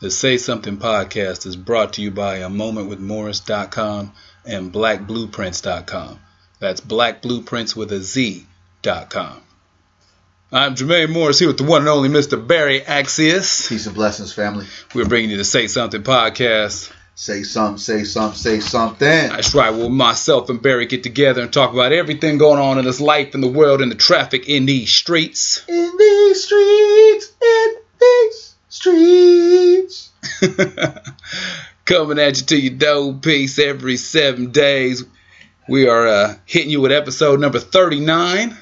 The Say Something podcast is brought to you by a momentwithmorris.com and blackblueprints.com. That's blackblueprints with a Z.com. I'm Jermaine Morris here with the one and only Mr. Barry Axius. Peace and blessings, family. We're bringing you the Say Something podcast. Say something, say something, say something. That's right. Well, myself and Barry get together and talk about everything going on in this life, in the world, in the traffic in these streets. In these streets, in streets. Coming at you to your dope piece every seven days. We are uh, hitting you with episode number 39.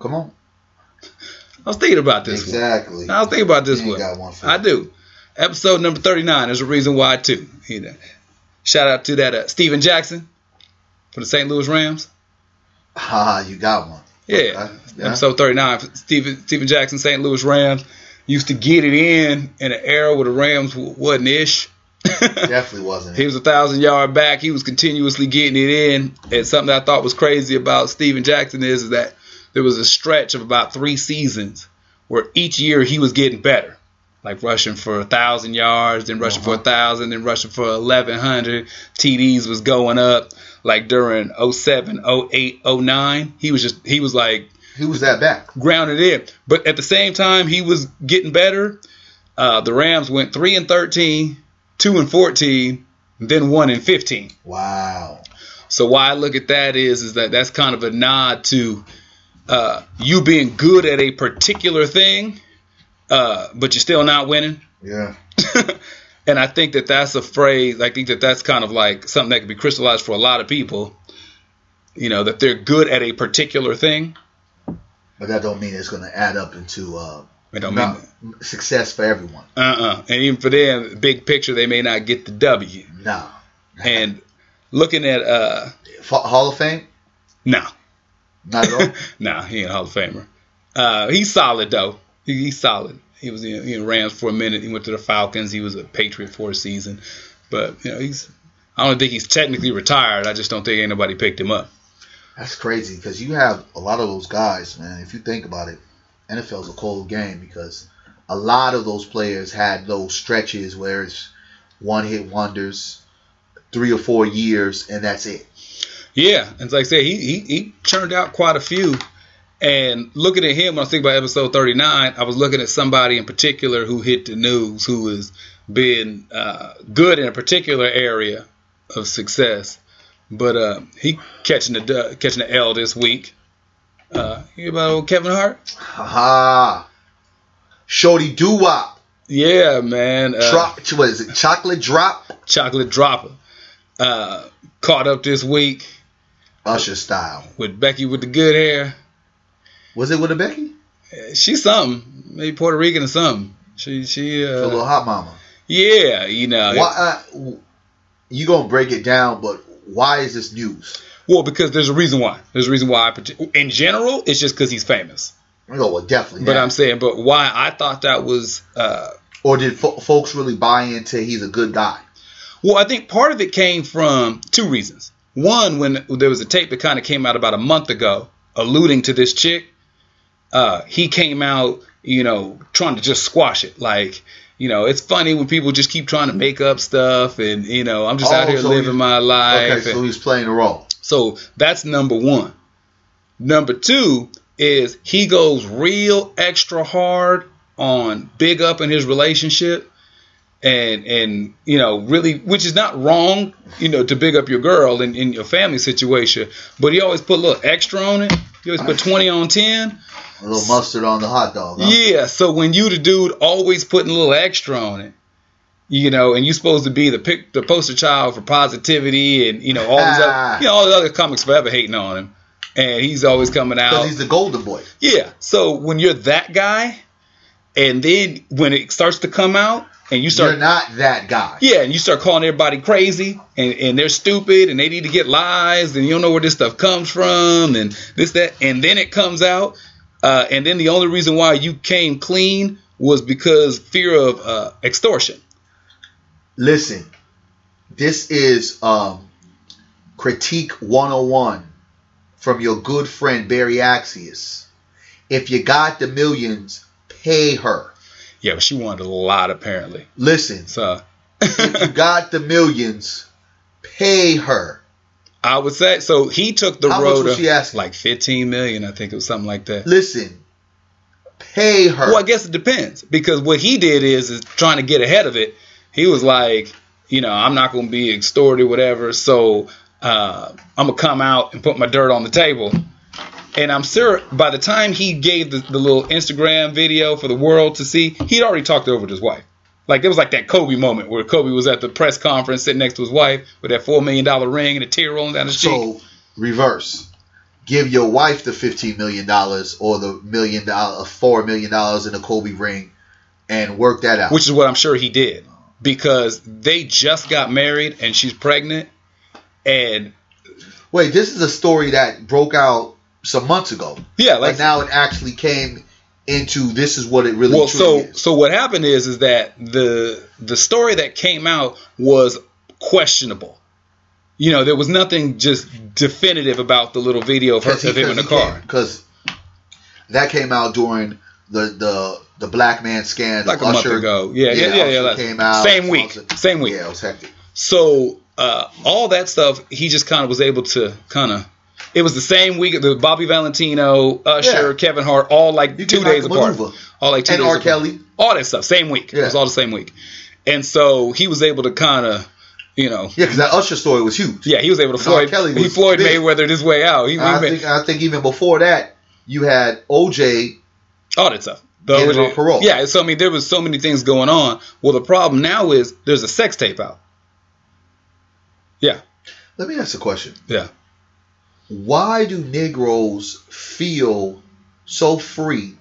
Come on. I was thinking about this exactly. one. I was thinking about this You one. got one for I do. Episode number 39. There's a reason why, too. You know. Shout out to that uh, Steven Jackson for the St. Louis Rams. Ah, you got one. Yeah. Okay. Yeah. Episode 39. Steven, Steven Jackson, St. Louis Rams. Used to get it in in an era where the Rams wasn't ish. Definitely wasn't He was a thousand yard back. He was continuously getting it in. And something I thought was crazy about Steven Jackson is, is that there was a stretch of about three seasons where each year he was getting better. Like rushing for a thousand yards, then rushing for a Uh-huh. thousand, then rushing for eleven hundred. TDs was going up. Like during 07, 08, 09, he was just he was like He was that back. grounded in. But at the same time, he was getting better. Uh, the Rams went three and 13, two and 14, then one and 15. Wow. So why I look at that is is that that's kind of a nod to uh, you being good at a particular thing, uh, but you're still not winning. Yeah. and I think that that's a phrase. I think that that's kind of like something that can be crystallized for a lot of people. You know that they're good at a particular thing. But that don't mean it's going to add up into uh, It don't mean success for everyone. uh-uh. And even for them, big picture, they may not get the W. No. And looking at uh, Hall of Fame? no, Not at all. nah, he ain't a Hall of Famer. Uh, he's solid though. He, he's solid. He was in, in Rams for a minute. He went to the Falcons. He was a Patriot for a season, but you know he's. I don't think he's technically retired. I just don't think anybody picked him up. That's crazy because you have a lot of those guys, man. If you think about it, NFL's a cold game because a lot of those players had those stretches where it's one hit wonders, three or four years, and that's it. Yeah, and like I said, he, he he out quite a few. And looking at him, when I was thinking about episode 39, I was looking at somebody in particular who hit the news, who has been uh, good in a particular area of success. But uh, he catching the du- catching the L this week. Uh, you hear about old Kevin Hart? Haha. Shorty doo wop. Yeah, man. Uh, Drop. What is it? Chocolate drop. chocolate dropper. Uh, caught up this week Usher style. with Becky with the good hair. Was it with a Becky? She's something, maybe Puerto Rican or something. She she a little uh, hot mama. yeah, you know. Why? Uh, you gonna break it down, but why is this news? Well, because there's a reason why. There's a reason why. I, in general, it's just because he's famous. Oh, well, definitely. But not. I'm saying, but why I thought that was. Uh, or did fo- folks really buy into he's a good guy? well, I think part of it came from two reasons. One, when there was a tape that kind of came out about a month ago, alluding to this chick. Uh, he came out, you know, trying to just squash it. Like, you know, it's funny when people just keep trying to make up stuff, and you know, I'm just out Oh, here so living my life. Okay, so he's playing a role. So that's number one. Number two is he goes real extra hard on big up in his relationship and and you know really which is not wrong you know to big up your girl in, in your family situation but he always put a little extra on it he always put 20 on 10 A little mustard on the hot dog. Huh? yeah so when you the dude always putting a little extra on it you know and you're supposed to be the pic the poster child for positivity and you know all these other you know all the other comics forever hating on him and he's always coming out. Because he's the golden boy. yeah so when you're that guy and then when it starts to come out and you start You're not that guy. yeah, and you start calling everybody crazy and, and they're stupid and they need to get lies and you don't know where this stuff comes from and this, that, and then it comes out. Uh, and then the only reason why you came clean was because fear of uh, extortion. Listen, this is um, critique 101 from your good friend Barry Axius. If you got the millions, pay her. Yeah, but she wanted a lot apparently. Listen, So if you got the millions, pay her. I would say so. He took the How much road was of she like 15 million. I think it was something like that. Listen, pay her. Well, I guess it depends because what he did is is trying to get ahead of it. He was like, you know, I'm not going to be extorted, whatever. So uh, I'm gonna come out and put my dirt on the table. And I'm sure by the time he gave the, the little Instagram video for the world to see, he'd already talked over to his wife. Like there was like that Kobe moment where Kobe was at the press conference sitting next to his wife with that four million dollar ring and a tear rolling down his cheek. So reverse. Give your wife the fifteen million dollars or the million dollar uh, four million dollars in a Kobe ring and work that out. which is what I'm sure he did because they just got married and she's pregnant and Wait, this is a story that broke out some months ago. yeah Like like now it actually came into this is what it really well so is. so what happened is is that the the story that came out was questionable you know there was nothing just definitive about the little video of, her, of him in the car Because that came out during the the the black man scandal. like a month Usher- ago yeah yeah yeah, yeah, like- came out. same week Usher- same week Yeah, it was hectic. So uh, all that stuff, he just kind of was able to kind of. It was the same week. The Bobby Valentino, Usher, Yeah. Kevin Hart, all like You two days apart. maneuver. All like two And days R. apart. Kelly. All that stuff, same week. It was all the same week, and so he was able to kind of, you know, Yeah, because that Usher story was huge. yeah, he was able to. Floyd. Kelly he Floyd big. Mayweather this way out. He, I think I think even before that, you had OJ. all that stuff. The- Getting with on it- parole. Yeah, so I mean, there was so many things going on. Well, the problem now is there's a sex tape out. Yeah, Let me ask a question. yeah. Why do Negroes feel so free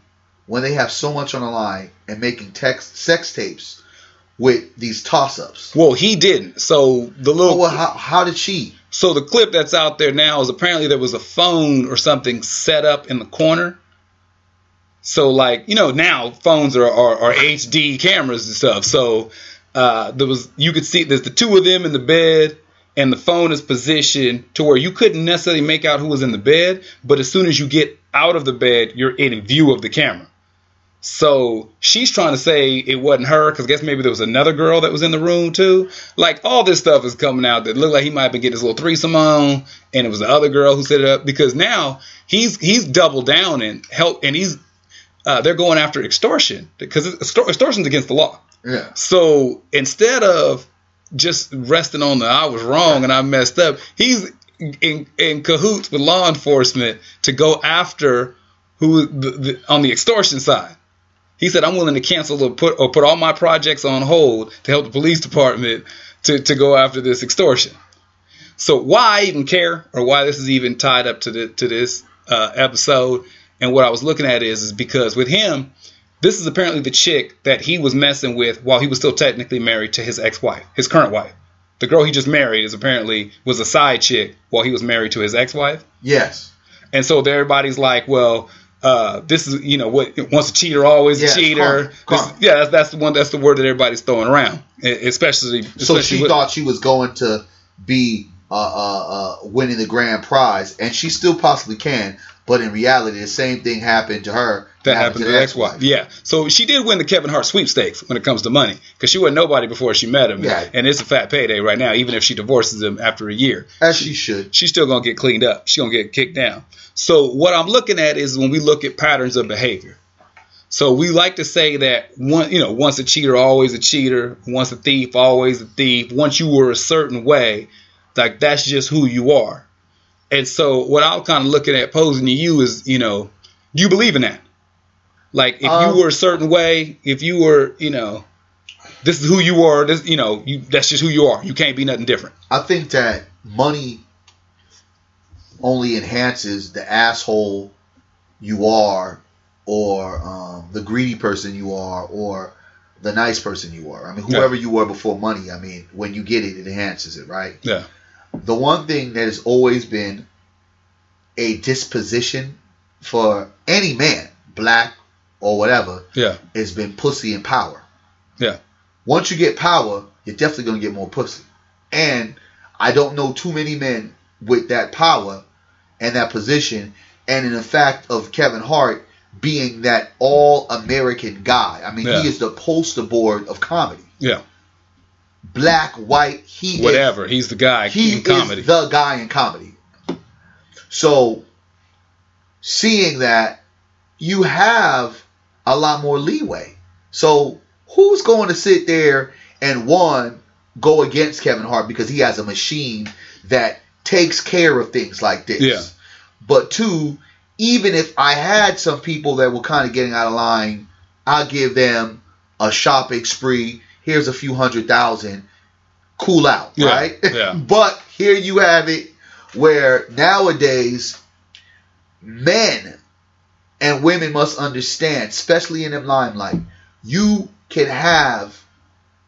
when they have so much on the line and making text sex tapes with these toss-ups? Well, he didn't. So the little Oh, well, how, how did she? So the clip that's out there now is apparently there was a phone or something set up in the corner. So like you know now phones are are, are HD cameras and stuff. So uh, there was you could see there's the two of them in the bed and the phone is positioned to where you couldn't necessarily make out who was in the bed, but as soon as you get out of the bed, you're in view of the camera. So she's trying to say it wasn't her because I guess maybe there was another girl that was in the room too. Like all this stuff is coming out that looked like he might have been getting his little threesome on, and it was the other girl who set it up because now he's he's doubled down and help and he's uh, they're going after extortion because extor- extortion's against the law. Yeah. So instead of just resting on the I was wrong and I messed up, he's in, in cahoots with law enforcement to go after who the, the, on the extortion side. He said, "I'm willing to cancel or put or put all my projects on hold to help the police department to, to go after this extortion." So why I even care or why this is even tied up to the to this uh, episode and what I was looking at is is because with him, this is apparently the chick that he was messing with while he was still technically married to his ex-wife, his current wife. The girl he just married is apparently was a side chick while he was married to his ex-wife. Yes. And so everybody's like, well, uh, this is you know what once a cheater always a cheater. karma, This- karma. yeah, that's, that's the one. That's the word that everybody's throwing around, e- especially. So she with- thought she was going to be uh, uh, uh, winning the grand prize, and she still possibly can. But in reality, the same thing happened to her. That happened to the ex-wife. Yeah, so she did win the Kevin Hart sweepstakes when it comes to money because she wasn't nobody before she met him, Yeah. and it's a fat payday right now. Even if she divorces him after a year, As she should. she's still gonna get cleaned up. She's gonna get kicked down. So what I'm looking at is when we look at patterns of behavior. So we like to say that one, you know, once a cheater, always a cheater. Once a thief, always a thief. Once you were a certain way, like that's just who you are. And so what I'm kind of looking at posing to you is, you know, do you believe in that? Like if Um, you were a certain way, if you were, you know, this is who you are. This, you know, you that's just who you are. You can't be nothing different. I think that money only enhances the asshole you are, or um, the greedy person you are, or the nice person you are. I mean, Yeah. whoever you were before money. I mean, when you get it, it enhances it, right? Yeah. The one thing that has always been a disposition for any man, black or whatever, Yeah. It's been pussy and power. Yeah. Once you get power, you're definitely gonna get more pussy. And I don't know too many men with that power and that position. And in the fact of Kevin Hart being that all American guy. I mean, Yeah. he is the poster board of comedy. Yeah. Black, white, he is Whatever. He's the guy he in comedy. is the guy in comedy. So, seeing that, you have a lot more leeway. So, who's going to sit there and one go against Kevin Hart because he has a machine that takes care of things like this? Yeah. But two, even if I had some people that were kind of getting out of line, I'll give them a shopping spree. Here's a few hundred thousand. Cool out, Yeah, right? yeah. but here you have it where nowadays men and women must understand, especially in the limelight, you can have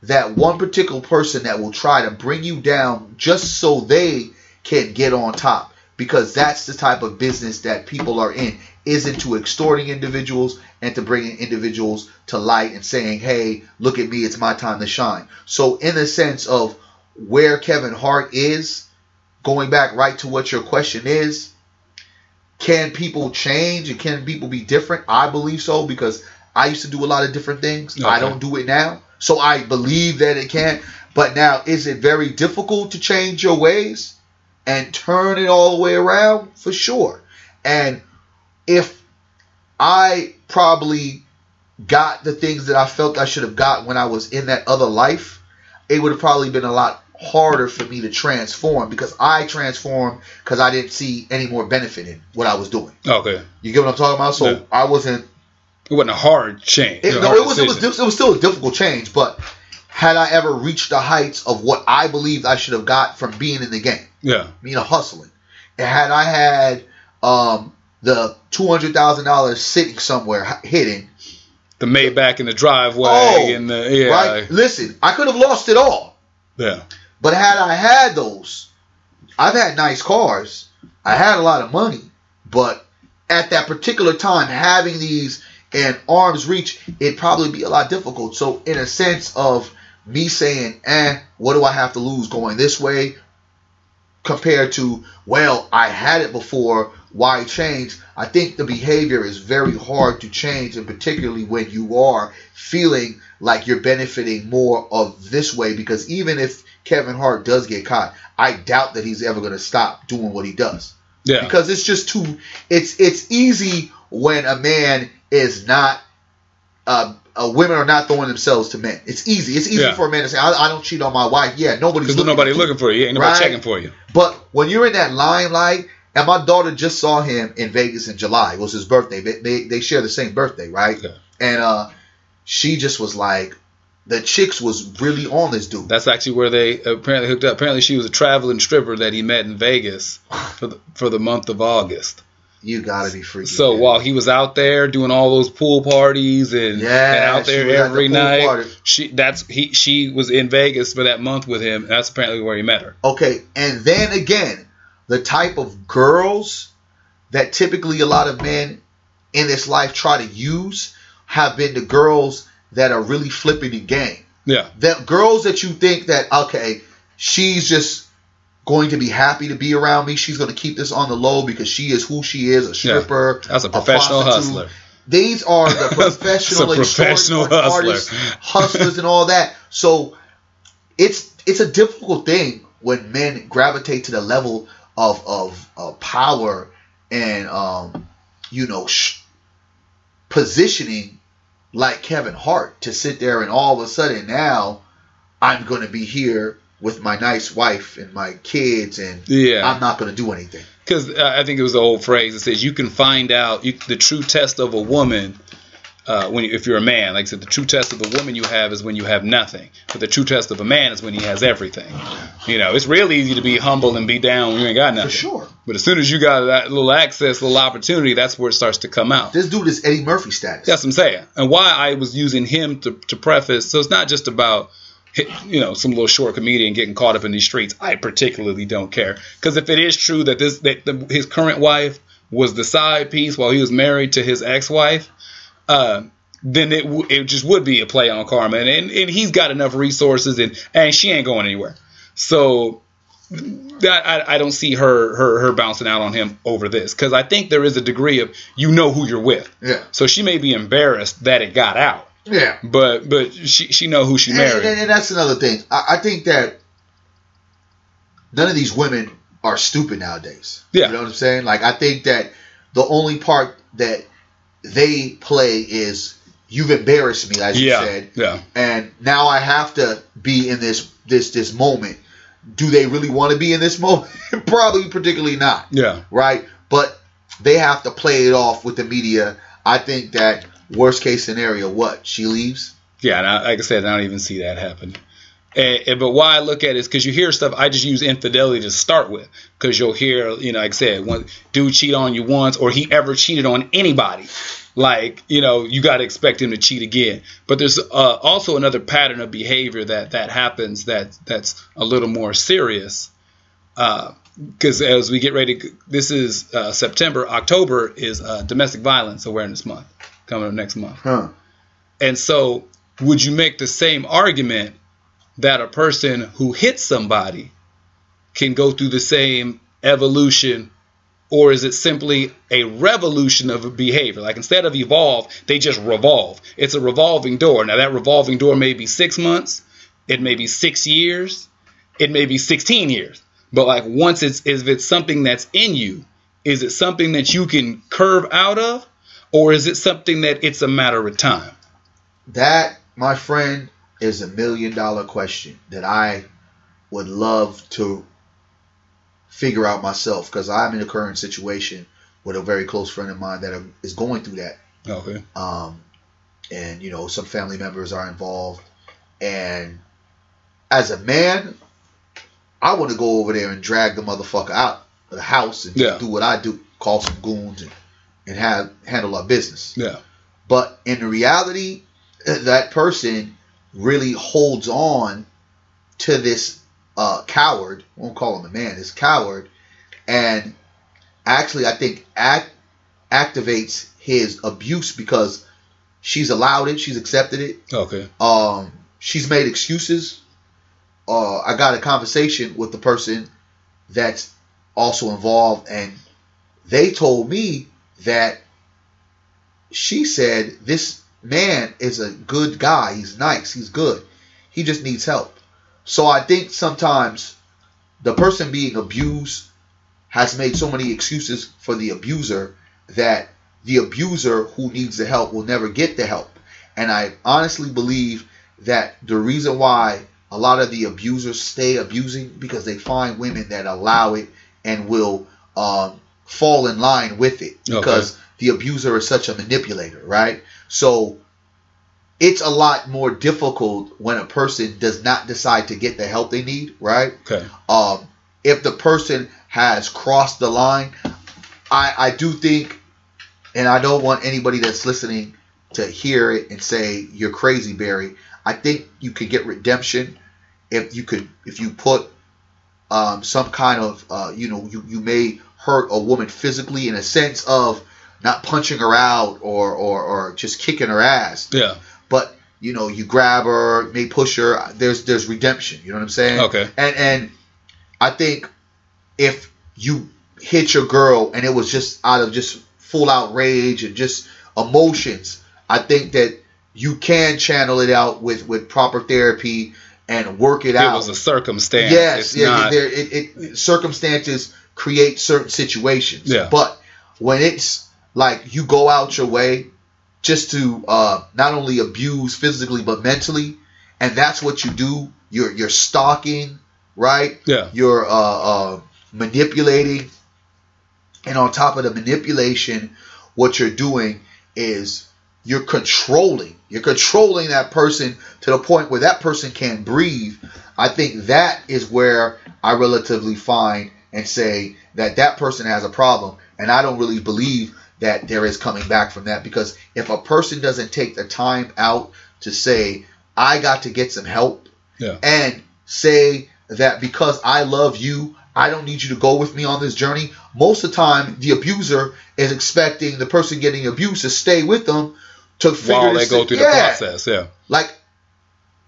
that one particular person that will try to bring you down just so they can get on top. Because that's the type of business that people are in isn't to extorting individuals and to bringing individuals to light and saying hey look at me it's my time to shine. So in the sense of where kevin hart is going back right to what your question is can people change and can people be different? I believe so because i used to do a lot of different things. I don't do it now so i believe that it can. But now is it very difficult to change your ways and turn it all the way around? For sure. And if I probably got the things that I felt I should have got when I was in that other life, it would have probably been a lot harder for me to transform because I transformed because I didn't see any more benefit in what I was doing. okay. You get what I'm talking about? So Yeah. I wasn't. It wasn't a hard change. It, a no, it was, it was it was still a difficult change, but had I ever reached the heights of what I believed I should have got from being in the game, Yeah. you know, hustling. And had I had um, the two hundred thousand dollars sitting somewhere hidden, The Maybach in the driveway Oh, and the yeah. right? Listen, I could have lost it all. Yeah. But had I had those, I've had nice cars. I had a lot of money, but at that particular time, having these in arm's reach, it'd probably be a lot difficult. So, in a sense of me saying, "Eh, what do I have to lose going this way?" compared to, "Well, I had it before. Why change?" I think the behavior is very hard to change, and particularly when you are feeling like you're benefiting more of this way, because even if Kevin Hart does get caught, I doubt that he's ever going to stop doing what he does Yeah. because it's just too. It's it's easy when a man is not. Uh, uh, women are not throwing themselves to men. It's easy. It's easy Yeah. for a man to say, "I, I don't cheat on my wife." Yeah, nobody's looking nobody you. looking for you. Ain't nobody Right. checking for you. But when you're in that limelight, and my daughter just saw him in Vegas in July. It was his birthday. They they, they share the same birthday, right? Okay. And uh, she just was like, the chicks was really on this dude. That's actually where they apparently hooked up. Apparently, she was a traveling stripper that he met in Vegas for the, for the month of August. You gotta be freaky. So man. while he was out there doing all those pool parties and, Yeah, and out there at the every night, party. she that's he she was in Vegas for that month with him. That's apparently where he met her. Okay, and then again, the type of girls that typically a lot of men in this life try to use have been the girls that are really flipping the game. Yeah, That girls that you think that okay, she's just going to be happy to be around me. She's going to keep this on the low because she is who she is, a stripper. that's a professional prostitute. hustler. These are the professional, professional hustler. artists, hustlers, and all that. So it's it's a difficult thing when men gravitate to the level of of, of power and um, you know sh- positioning like Kevin Hart to sit there and all of a sudden now I'm going to be here with my nice wife and my kids and Yeah, I'm not going to do anything. because uh, I think it was the old phrase that says you can find out you, the true test of a woman uh, when you, if you're a man. Like I said, the true test of a woman you have is when you have nothing, but the true test of a man is when he has everything. You know, it's real easy to be humble and be down when you ain't got nothing. For sure. But as soon as you got that little access, little opportunity, that's where it starts to come out. This dude is Eddie Murphy status. That's what I'm saying. And why I was using him to, to preface. So it's not just about, you know, some little short comedian getting caught up in these streets. I particularly don't care. Because if it is true that this that the, his current wife was the side piece while he was married to his ex-wife, uh, then it w- it just would be a play on karma. And, and and he's got enough resources and and she ain't going anywhere. So that I, I don't see her her her bouncing out on him over this because I think there is a degree of you know who you're with. Yeah. So she may be embarrassed that it got out, Yeah. but but she she know who she And, married. and, and that's another thing. I, I think that none of these women are stupid nowadays. Yeah. You know what I'm saying? Like I think that the only part that they play is you've embarrassed me, as you said, yeah, and now I have to be in this this this moment. Do they really want to be in this moment? Probably particularly not. yeah. right? But they have to play it off with the media. I think that worst case scenario, what she leaves. Yeah, and I, like I said, I don't even see that happen. And, and- but why I look at it is because you hear stuff. I just use infidelity to start with because you'll hear, you know, like I said, one dude cheat on you once or he ever cheated on anybody. Like, you know, you got to expect him to cheat again. But there's uh, also another pattern of behavior that that happens that that's a little more serious. Because as we get ready, this is uh, September. October is uh, Domestic Violence Awareness Month coming up next month. Huh. And so, would you make the same argument that a person who hits somebody can go through the same evolution, or is it simply a revolution of behavior? Like instead of evolve, they just revolve. It's a revolving door. Now, that revolving door may be six months, it may be six years, it may be 16 years. But like once it's if it's something that's in you, is it something that you can curve out of, or is it something that it's a matter of time? That, my friend, is a million dollar question that I would love to figure out myself because I'm in a current situation with a very close friend of mine that is going through that. Okay. um, and you know some family members are involved. And as a man, I want to go over there and drag the motherfucker out of the house and Yeah. do what I do, call some goons and, and have handle our business. Yeah. But in reality, that person really holds on to this uh, coward. I won't call him a man. This coward, and actually, I think act activates his abuse because she's allowed it. She's accepted it. Okay. Um, she's made excuses. Uh, I got a conversation with the person that's also involved, and they told me that she said this man is a good guy. He's nice. He's good. He just needs help. So I think sometimes the person being abused has made so many excuses for the abuser that the abuser who needs the help will never get the help. And I honestly believe that the reason why a lot of the abusers stay abusing because they find women that allow it and will um, fall in line with it because the abuser is such a manipulator, right? So it's a lot more difficult when a person does not decide to get the help they need, right? Okay. um, if the person has crossed the line, I, I do think, and I don't want anybody that's listening to hear it and say you're crazy, Barry. I think you could get redemption if you could if you put um, some kind of uh, you know you, you may hurt a woman physically in a sense of not punching her out or, or, or just kicking her ass Yeah. but you know you grab her may push her there's there's redemption you know what i'm saying Okay. and and i think if you hit your girl and it was just out of just full outrage and just emotions i think that you can channel it out with with proper therapy and work it It out It was a circumstance. Yes, It's yeah, not, it, it, circumstances create certain situations. Yeah. But when it's like you go out your way just to uh, not only abuse physically but mentally, and that's what you do. You're you're stalking, right? Yeah. You're uh, uh, manipulating, and on top of the manipulation, what you're doing is you're controlling. You're controlling that person to the point where that person can't breathe. I think that is where I relatively find and say that that person has a problem. And I don't really believe that there is coming back from that because if a person doesn't take the time out to say, I got to get some help Yeah. and say that because I love you, I don't need you to go with me on this journey. Most of the time, the abuser is expecting the person getting abused to stay with them to figure While they this go through Yeah. the process. Yeah. Like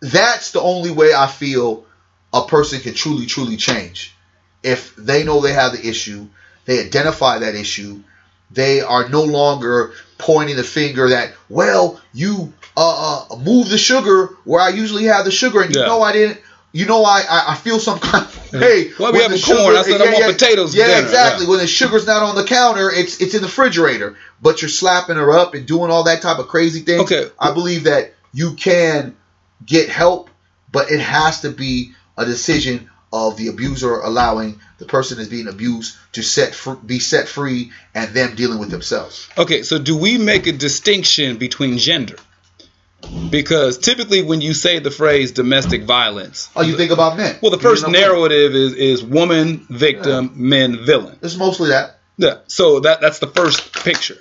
that's the only way I feel a person can truly, truly change. if they know they have the issue, they identify that issue, they are no longer pointing the finger that, well, you uh, uh, move the sugar where I usually have the sugar, and you know I didn't. You know I, I I feel some kind of hey. Why we have corn? I said I want potatoes Yeah, exactly. Yeah. When the sugar's not on the counter, it's it's in the refrigerator. But you're slapping her up and doing all that type of crazy things. Okay. I believe that you can get help, but it has to be a decision of the abuser allowing the person that's being abused to set fr- be set free and them dealing with themselves. Okay, so do we make a distinction between gender? Because typically, when you say the phrase domestic violence, Oh, you think about men? well, the You first narrative is is woman victim, men villain. It's mostly that. Yeah. So that that's the first picture.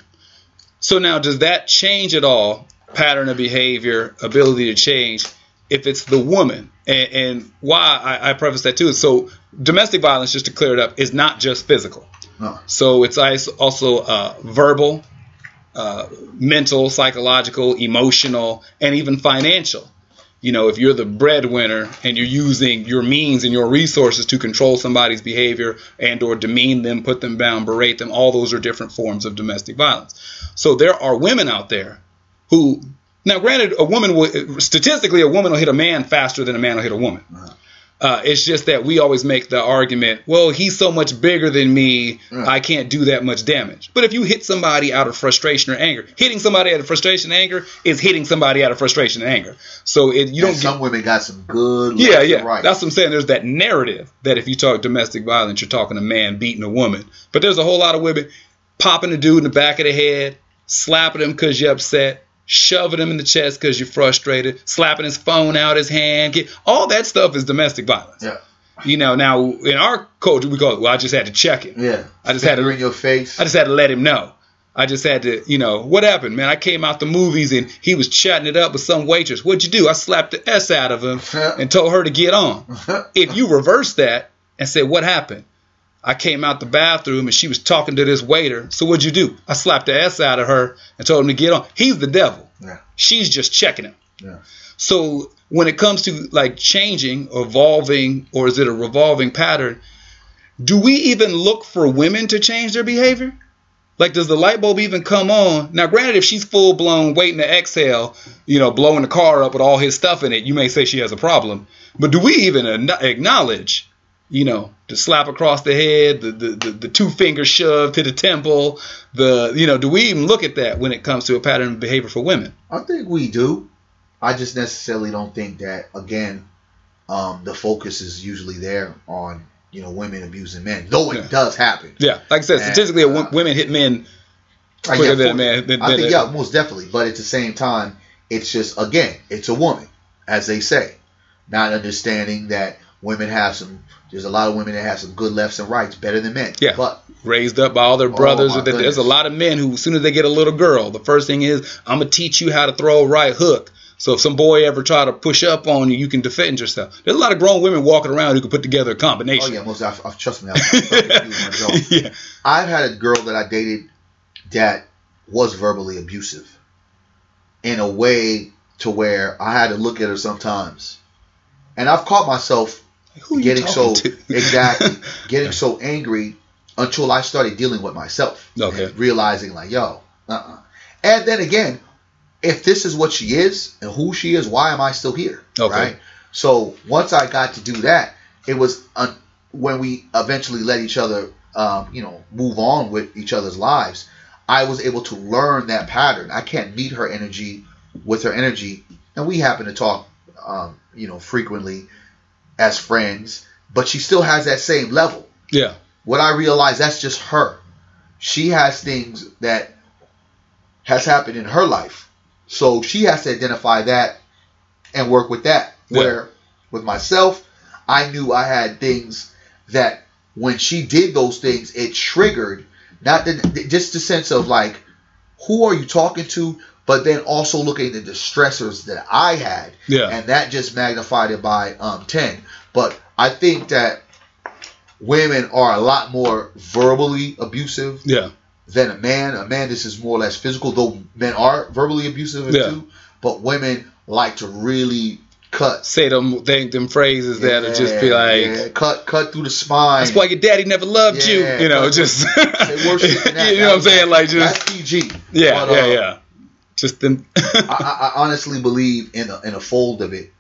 So now, does that change at all pattern of behavior, ability to change, if it's the woman? And, and why I, I preface that too so domestic violence, just to clear it up, is not just physical. So it's also uh, verbal, uh, mental, psychological, emotional, and even financial. You know, if you're the breadwinner and you're using your means and your resources to control somebody's behavior and or demean them, put them down, berate them, all those are different forms of domestic violence. So there are women out there who now granted a woman will statistically a woman will hit a man faster than a man will hit a woman. Uh, it's just that we always make the argument, well, he's so much bigger than me. I can't do that much damage. But if you hit somebody out of frustration or anger, hitting somebody out of frustration and anger is hitting somebody out of frustration and anger. So it, you You don't and get some women got some good. yeah, yeah. Right. That's what I'm saying. There's that narrative that if you talk domestic violence, you're talking a man beating a woman. But there's a whole lot of women popping a dude in the back of the head, slapping him because you're upset, shoving him in the chest because you're frustrated, slapping his phone out his hand. Get, all that stuff is domestic violence. yeah. You know, now in our culture, we call it, well, I just had to check him. Yeah. I just had to- Finger in your face. I just had to let him know. I just had to, you know, what happened, man? I came out the movies and he was chatting it up with some waitress. What'd you do? I slapped the S out of him and told her to get on. If you reverse that and say, what happened? I came out the bathroom and she was talking to this waiter. So what'd you do? I slapped the S out of her and told him to get on. He's the devil. Yeah. She's just checking him. Yeah. So when it comes to like changing, evolving, or is it a revolving pattern? Do we even look for women to change their behavior? Like, does the light bulb even come on? Now, granted, if she's full blown waiting to exhale, you know, blowing the car up with all his stuff in it, you may say she has a problem. But do we even acknowledge, you know, the slap across the head, the, the, the, the two finger shove to the temple, the, you know, do we even look at that when it comes to a pattern of behavior for women? I think we do. I just necessarily don't think that again, um, the focus is usually there on you know women abusing men, though it Yeah. does happen. Yeah, like I said, And, statistically, uh, women hit men quicker yeah, than a man. Than, I think yeah, most definitely. But at the same time, it's just again, it's a woman, as they say, not understanding that women have some. There's a lot of women that have some good lefts and rights, better than men. Yeah. But raised up by all their oh brothers. Oh, or that- there's a lot of men who, as soon as they get a little girl, the first thing is, I'm gonna teach you how to throw a right hook. So if some boy ever try to push up on you, you can defend yourself. There's a lot of grown women walking around who can put together a oh, combination. oh yeah, most. I've, I've oh, trust me. I've, I've used my jaw. yeah. I've had a girl that I dated that was verbally abusive in a way to where I had to look at her sometimes. And I've caught myself Who getting so exactly getting so angry until I started dealing with myself Okay. and realizing like, yo, uh-uh. And then again, if this is what she is and who she is, why am I still here? Okay. Right. So once I got to do that, it was un- when we eventually let each other, um, you know, move on with each other's lives. I was able to learn that pattern. I can't meet her energy with her energy, and we happen to talk, um, you know, frequently as friends. But she still has that same level. yeah. What I realize that's just her. She has things that has happened in her life, so she has to identify that and work with that. Yeah. Where with myself, I knew I had things that when she did those things, it triggered not the, just the sense of like, who are you talking to? But then also looking at the stressors that I had, Yeah. and that just magnified it by um, ten. But I think that women are a lot more verbally abusive Yeah. than a man. A man, this is more or less physical, though men are verbally abusive Yeah. too. But women like to really cut. say them think them phrases that'll just be like, yeah. cut cut through the spine. "That's why your daddy never loved you." Yeah, You know, just Say worse than that. you know what I'm saying? Like just that's PG. yeah, But, yeah, uh, yeah. Just them. I, I honestly believe in a, in a fold of it,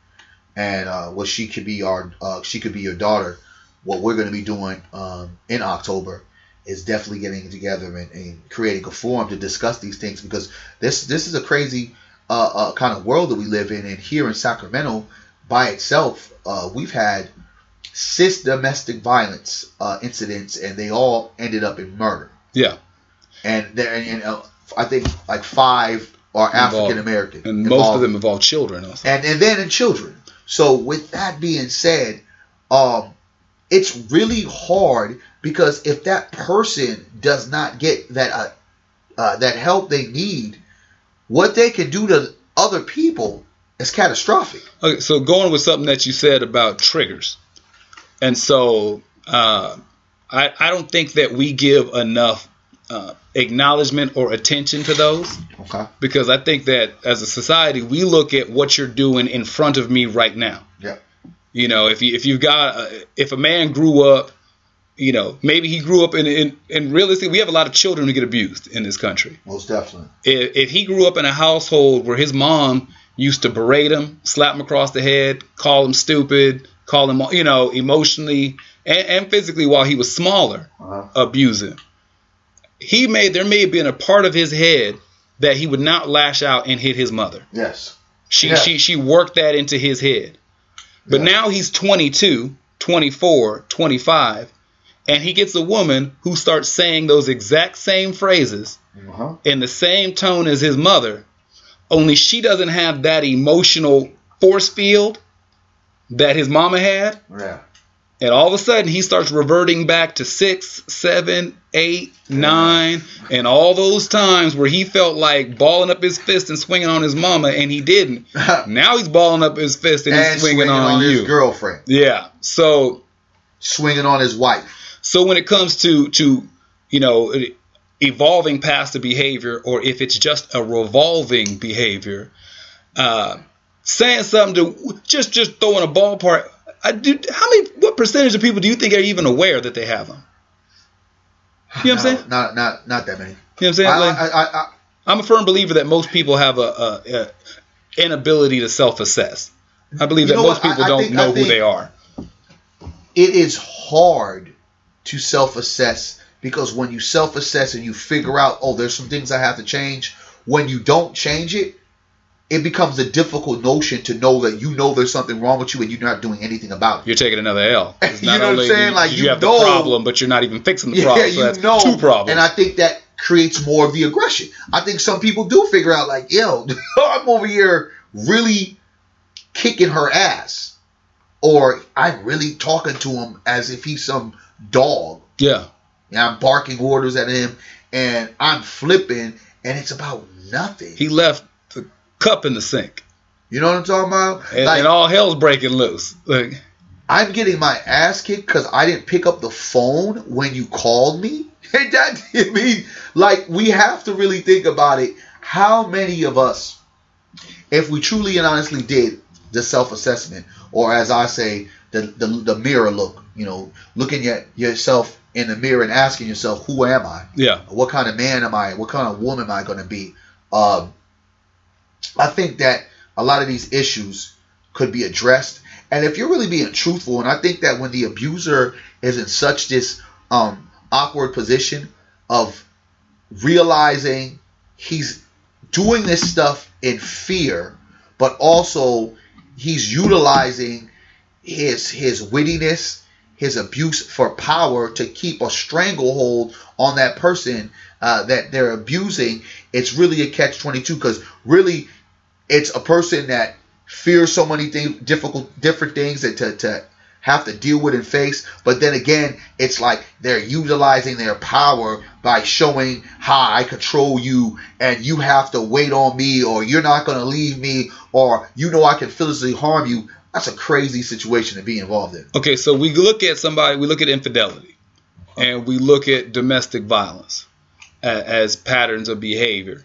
and uh, what she could be our uh, she could be your daughter. What we're going to be doing um, in October is definitely getting together and, and creating a forum to discuss these things because this this is a crazy uh, uh, kind of world that we live in, and here in Sacramento by itself, uh, we've had six domestic violence uh, incidents, and they all ended up in murder. yeah, And there, and, and uh, I think like five are African American, and most of them involve children. Also. and and then in children. So with that being said, um, it's really hard because if that person does not get that uh, uh, that help they need, what they can do to other people is catastrophic. Okay, so going with something that you said about triggers, and so uh, I I don't think that we give enough uh, acknowledgement or attention to those Okay. because I think that as a society we look at what you're doing in front of me right now. Yeah. You know, if you if you've got uh, if a man grew up, you know, maybe he grew up in in, in realistically we have a lot of children who get abused in this country. Most definitely. If, if he grew up in a household where his mom used to berate him, slap him across the head, call him stupid, call him you know emotionally and, and physically while he was smaller, Uh-huh. abuse him. He may there may have been a part of his head that he would not lash out and hit his mother. Yes. She she she worked that into his head. But now he's 22, 24, 25 and he gets a woman who starts saying those exact same phrases Uh-huh. in the same tone as his mother, only she doesn't have that emotional force field that his mama had. Yeah. And all of a sudden, he starts reverting back to six, seven, eight, nine, and all those times where he felt like balling up his fist and swinging on his mama, and he didn't. now he's balling up his fist and, and he's swinging, on, his you. girlfriend, Yeah. So, swinging on his wife. so when it comes to to you know evolving past the behavior, or if it's just a revolving behavior, uh, saying something to just just throwing a ballpark. I do. How many? What percentage of people do you think are even aware that they have them? You know what I'm No, saying? Not not not that many. You know what I'm saying? I, Like, I, I, I, I'm a firm believer that most people have a, a, a inability to self-assess. I believe that most what? People don't think- know who they are. it is hard to self-assess because when you self-assess and you figure out, oh, there's some things I have to change. When you don't change it, it becomes a difficult notion to know that you know there's something wrong with you and you're not doing anything about it. You're taking another L. You know what I'm saying? Like, you, you have know- the problem, but you're not even fixing the Yeah, problem. so you that's know. two problems. And I think that creates more of the aggression. I think some people do figure out, like, yo, I'm over here really kicking her ass. Or I'm really talking to him as if he's some dog. yeah. And I'm barking orders at him and I'm flipping and it's about nothing. He left cup in the sink, you know what I'm talking about? and, like, and all hell's breaking loose. Like, I'm getting my ass kicked because I didn't pick up the phone when you called me. And that I mean, like we have to really think about it. How many of us, if we truly and honestly did the self-assessment, or as I say, the the, the mirror look, you know, looking at yourself in the mirror and asking yourself, who am I? yeah, What kind of man am I? What kind of woman am I going to be? Um, I think that a lot of these issues could be addressed. And if you're really being truthful, and I think that when the abuser is in such this um, awkward position of realizing he's doing this stuff in fear, but also he's utilizing his his wittiness, his abuse for power to keep a stranglehold on that person uh, that they're abusing. It's really a catch twenty two because really it's a person that fears so many things, difficult, different things that to, to have to deal with and face. But then again, it's like they're utilizing their power by showing how I control you and you have to wait on me or you're not going to leave me or you know I can physically harm you. That's a crazy situation to be involved in. Okay, so we look at somebody, we look at infidelity, and we look at domestic violence as, as patterns of behavior.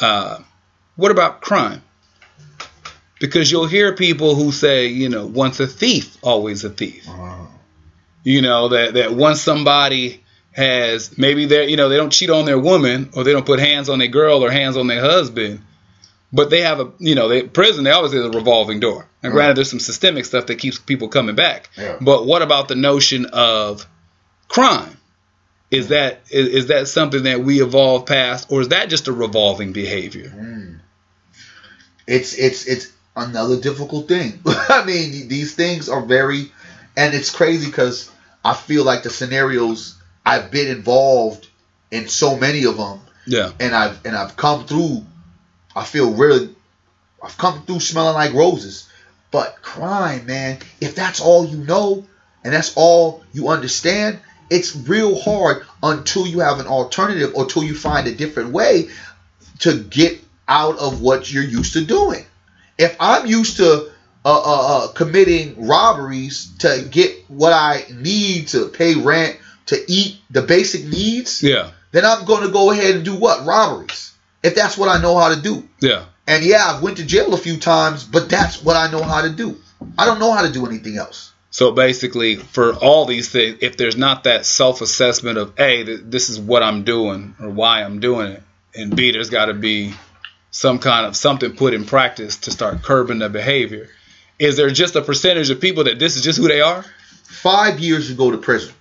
Uh, what about crime? because you'll hear people who say, you know, once a thief, always a thief. Uh, You know that that once somebody has maybe they you know they don't cheat on their woman or they don't put hands on their girl or hands on their husband, but they have a you know they prison they always have a revolving door. And Right. there's some systemic stuff that keeps people coming back. Yeah. But what about the notion of crime? Is that is, is that something that we evolve past, or is that just a revolving behavior? mm. It's it's it's another difficult thing. I mean, these things are very, and it's crazy because I feel like the scenarios I've been involved in so many of them, Yeah, and I've and I've come through. I feel really, I've come through smelling like roses. But crime, man, if that's all you know and that's all you understand, it's real hard until you have an alternative or until you find a different way to get out of what you're used to doing. If I'm used to uh, uh, uh, committing robberies to get what I need to pay rent, to eat the basic needs, yeah, then I'm going to go ahead and do what? Robberies. If that's what I know how to do. yeah. And yeah, I've went to jail a few times, but that's what I know how to do. I don't know how to do anything else. So basically, for all these things, if there's not that self-assessment of a, th- this is what I'm doing or why I'm doing it, and b, there's got to be some kind of something put in practice to start curbing the behavior. Is there just a percentage of people that this is just who they are? Five years you go to prison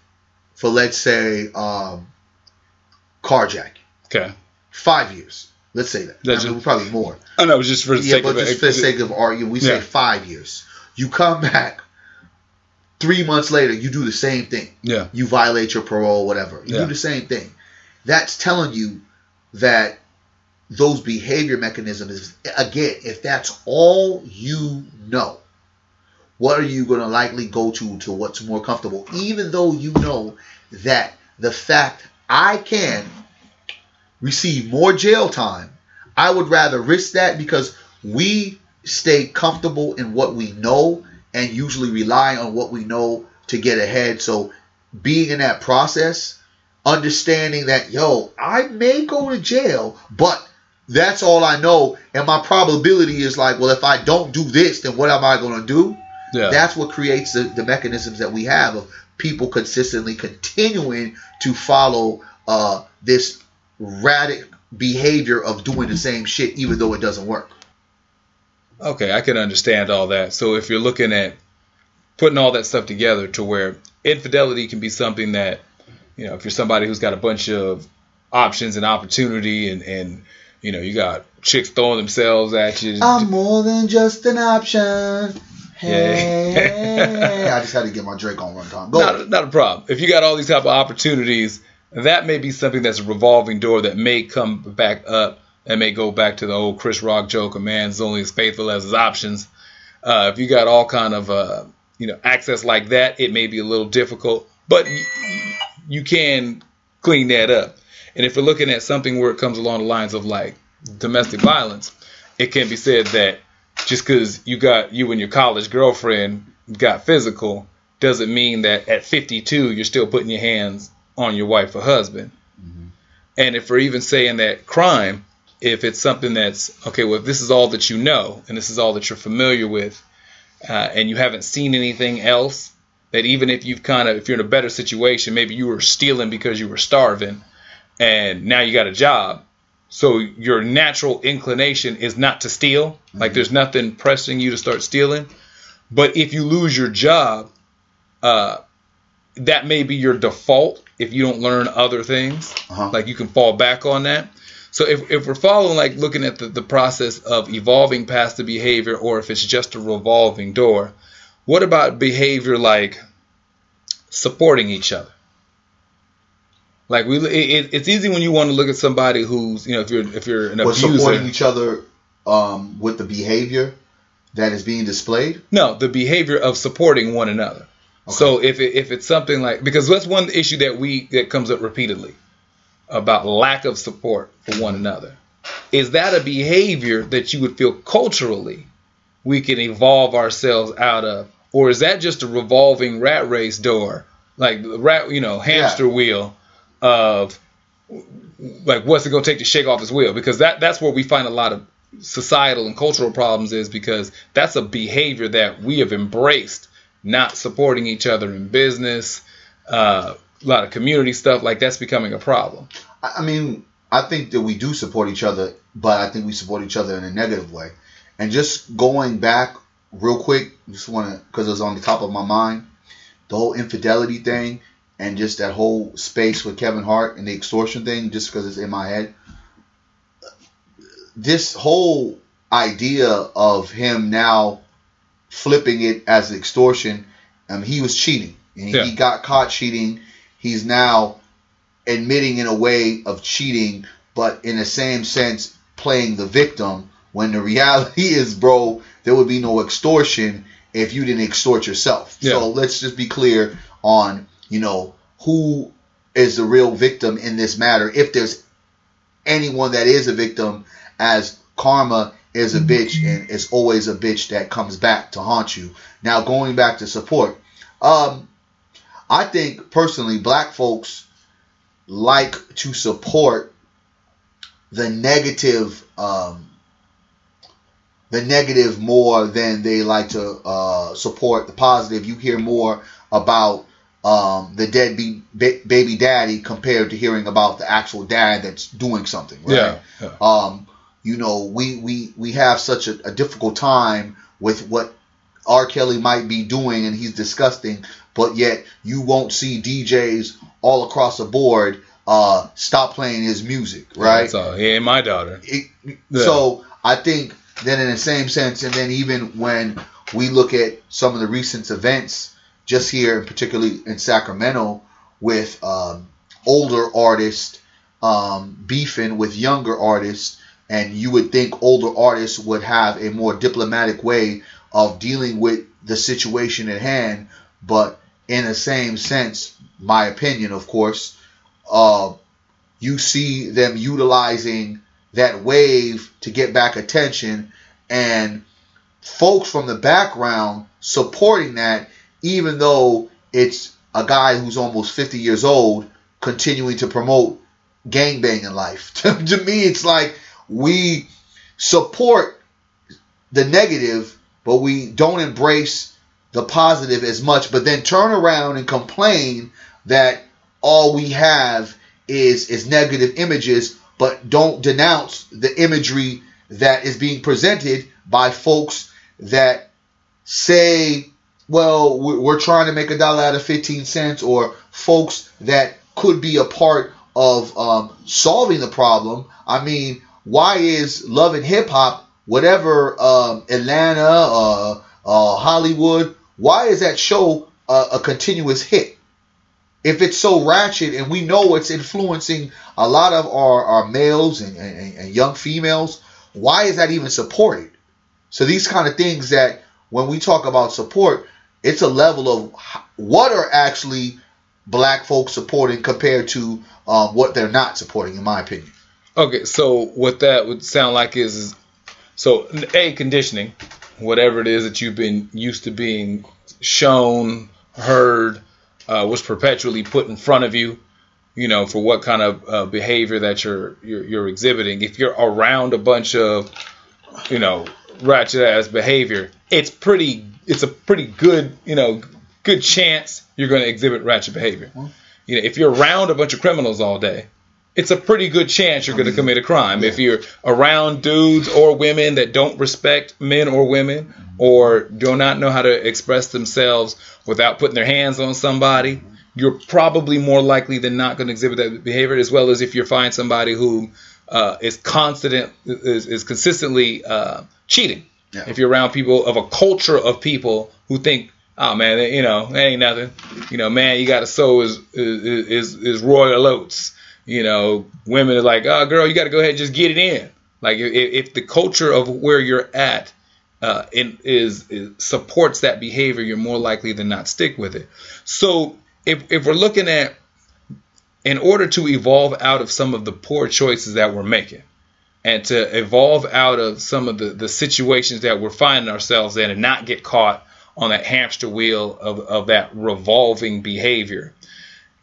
for, let's say, um, carjacking. Okay, Five years. Let's say that. That's I mean, just- probably more. I know, just for the Yeah, sake but of just for the sake of argument, we say five years. You come back three months later, you do the same thing. yeah, you violate your parole, whatever. You Yeah. do the same thing. That's telling you that those behavior mechanisms, again, if that's all you know, what are you going to likely go to to what's more comfortable? Even though you know that the fact I can receive more jail time, I would rather risk that because we stay comfortable in what we know and usually rely on what we know to get ahead. So being in that process, understanding that, yo, I may go to jail, but that's all I know. And my probability is like, well, if I don't do this, then what am I going to do? yeah. That's what creates the, the mechanisms that we have of people consistently continuing to follow uh, this erratic behavior of doing the same shit even though it doesn't work. Okay, I can understand all that. So if you're looking at putting all that stuff together to where infidelity can be something that, you know, if you're somebody who's got a bunch of options and opportunity and, and you know, you got chicks throwing themselves at you. I'm more than just an option. Yeah. Hey, I just had to get my Drake on one time. Not, not a problem. If you got all these type of opportunities, that may be something that's a revolving door that may come back up and may go back to the old Chris Rock joke, a man's only as faithful as his options. Uh, if you got all kind of uh, you know access like that, it may be a little difficult, but you, you can clean that up. And if we're looking at something where it comes along the lines of like domestic violence, it can be said that just because you got you and your college girlfriend got physical doesn't mean that at 52 you're still putting your hands on your wife or husband. And if we're even saying that crime, if it's something that's okay, well, if this is all that you know and this is all that you're familiar with, uh, and you haven't seen anything else, that even if you've kind of, if you're in a better situation, maybe you were stealing because you were starving, and now you got a job. So your natural inclination is not to steal. Like there's nothing pressing you to start stealing. But if you lose your job, uh, that may be your default if you don't learn other things. Uh-huh. Like you can fall back on that. So if, if we're following like looking at the, the process of evolving past the behavior or if it's just a revolving door, what about behavior like supporting each other? Like we, it, it's easy when you want to look at somebody who's, you know, if you're if you're an We're abuser. supporting each other um, with the behavior that is being displayed. No, the behavior of supporting one another. So if it, if it's something like because that's one issue that we that comes up repeatedly about lack of support for one another. Is that a behavior that you would feel culturally we can evolve ourselves out of, or is that just a revolving rat race door, like the rat, you know, hamster wheel of like what's it gonna take to shake off his wheel? Because that that's where we find a lot of societal and cultural problems is because that's a behavior that we have embraced, not supporting each other in business, uh, a lot of community stuff. Like that's becoming a problem. I mean, I think that we do support each other, but I think we support each other in a negative way. And just going back real quick, just want to because it was on the top of my mind, the whole infidelity thing and just that whole space with Kevin Hart and the extortion thing, just because it's in my head. This whole idea of him now flipping it as extortion, um, he was cheating and yeah. he got caught cheating. He's now admitting in a way of cheating, but in the same sense playing the victim. When the reality is, bro, there would be no extortion if you didn't extort yourself. Yeah. So let's just be clear on, you know, who is the real victim in this matter. If there's anyone that is a victim, as karma is a bitch and it's always a bitch that comes back to haunt you. Now going back to support, um, I think personally black folks like to support the negative um, the negative more than they like to uh, support the positive. You hear more about um, the deadbeat baby daddy compared to hearing about the actual dad that's doing something. Right? Yeah. yeah. Um, you know, we we we have such a, a difficult time with what R. Kelly might be doing, and he's disgusting. But yet, you won't see DJs all across the board uh, stop playing his music, right? That's all. He ain't my daughter. It, yeah. So I think then in the same sense, and then even when we look at some of the recent events, just here, particularly in Sacramento, with um, older artists um, beefing with younger artists, and you would think older artists would have a more diplomatic way of dealing with the situation at hand, but in the same sense, my opinion, of course, uh, you see them utilizing that wave to get back attention and folks from the background supporting that even though it's a guy who's almost 50 years old continuing to promote gangbanging life. to, to me, it's like we support the negative, but we don't embrace the positive as much, but then turn around and complain that all we have is is negative images, but don't denounce the imagery that is being presented by folks that say well, we're trying to make a dollar out of 15 cents, or folks that could be a part of um, solving the problem. I mean, why is Love and Hip Hop, whatever um, Atlanta, uh, uh, Hollywood, why is that show a, a continuous hit? If it's so ratchet and we know it's influencing a lot of our, our males and, and, and young females, why is that even supported? So these kind of things that when we talk about support, it's a level of what are actually black folks supporting compared to um, what they're not supporting, in my opinion. Okay, so what that would sound like is, is so a conditioning, whatever it is that you've been used to being shown, heard, uh, was perpetually put in front of you. You know, for what kind of uh, behavior that you're, you're you're exhibiting. If you're around a bunch of, you know, ratchet ass behavior, it's pretty it's a pretty good, you know, good chance you're going to exhibit ratchet behavior. You know, if you're around a bunch of criminals all day, it's a pretty good chance you're going to commit a crime. If you're around dudes or women that don't respect men or women or do not know how to express themselves without putting their hands on somebody, you're probably more likely than not going to exhibit that behavior. As well as if you find somebody who uh, is constant, is, is consistently uh, cheating yeah. If you're around people of a culture of people who think, oh man, you know, that ain't nothing. You know, man, you got to sow is is is royal oats. You know, women are like, oh girl, you got to go ahead and just get it in. Like if, if the culture of where you're at uh, is, is supports that behavior, you're more likely than not stick with it. So if if we're looking at in order to evolve out of some of the poor choices that we're making, and to evolve out of some of the, the situations that we're finding ourselves in and not get caught on that hamster wheel of, of that revolving behavior.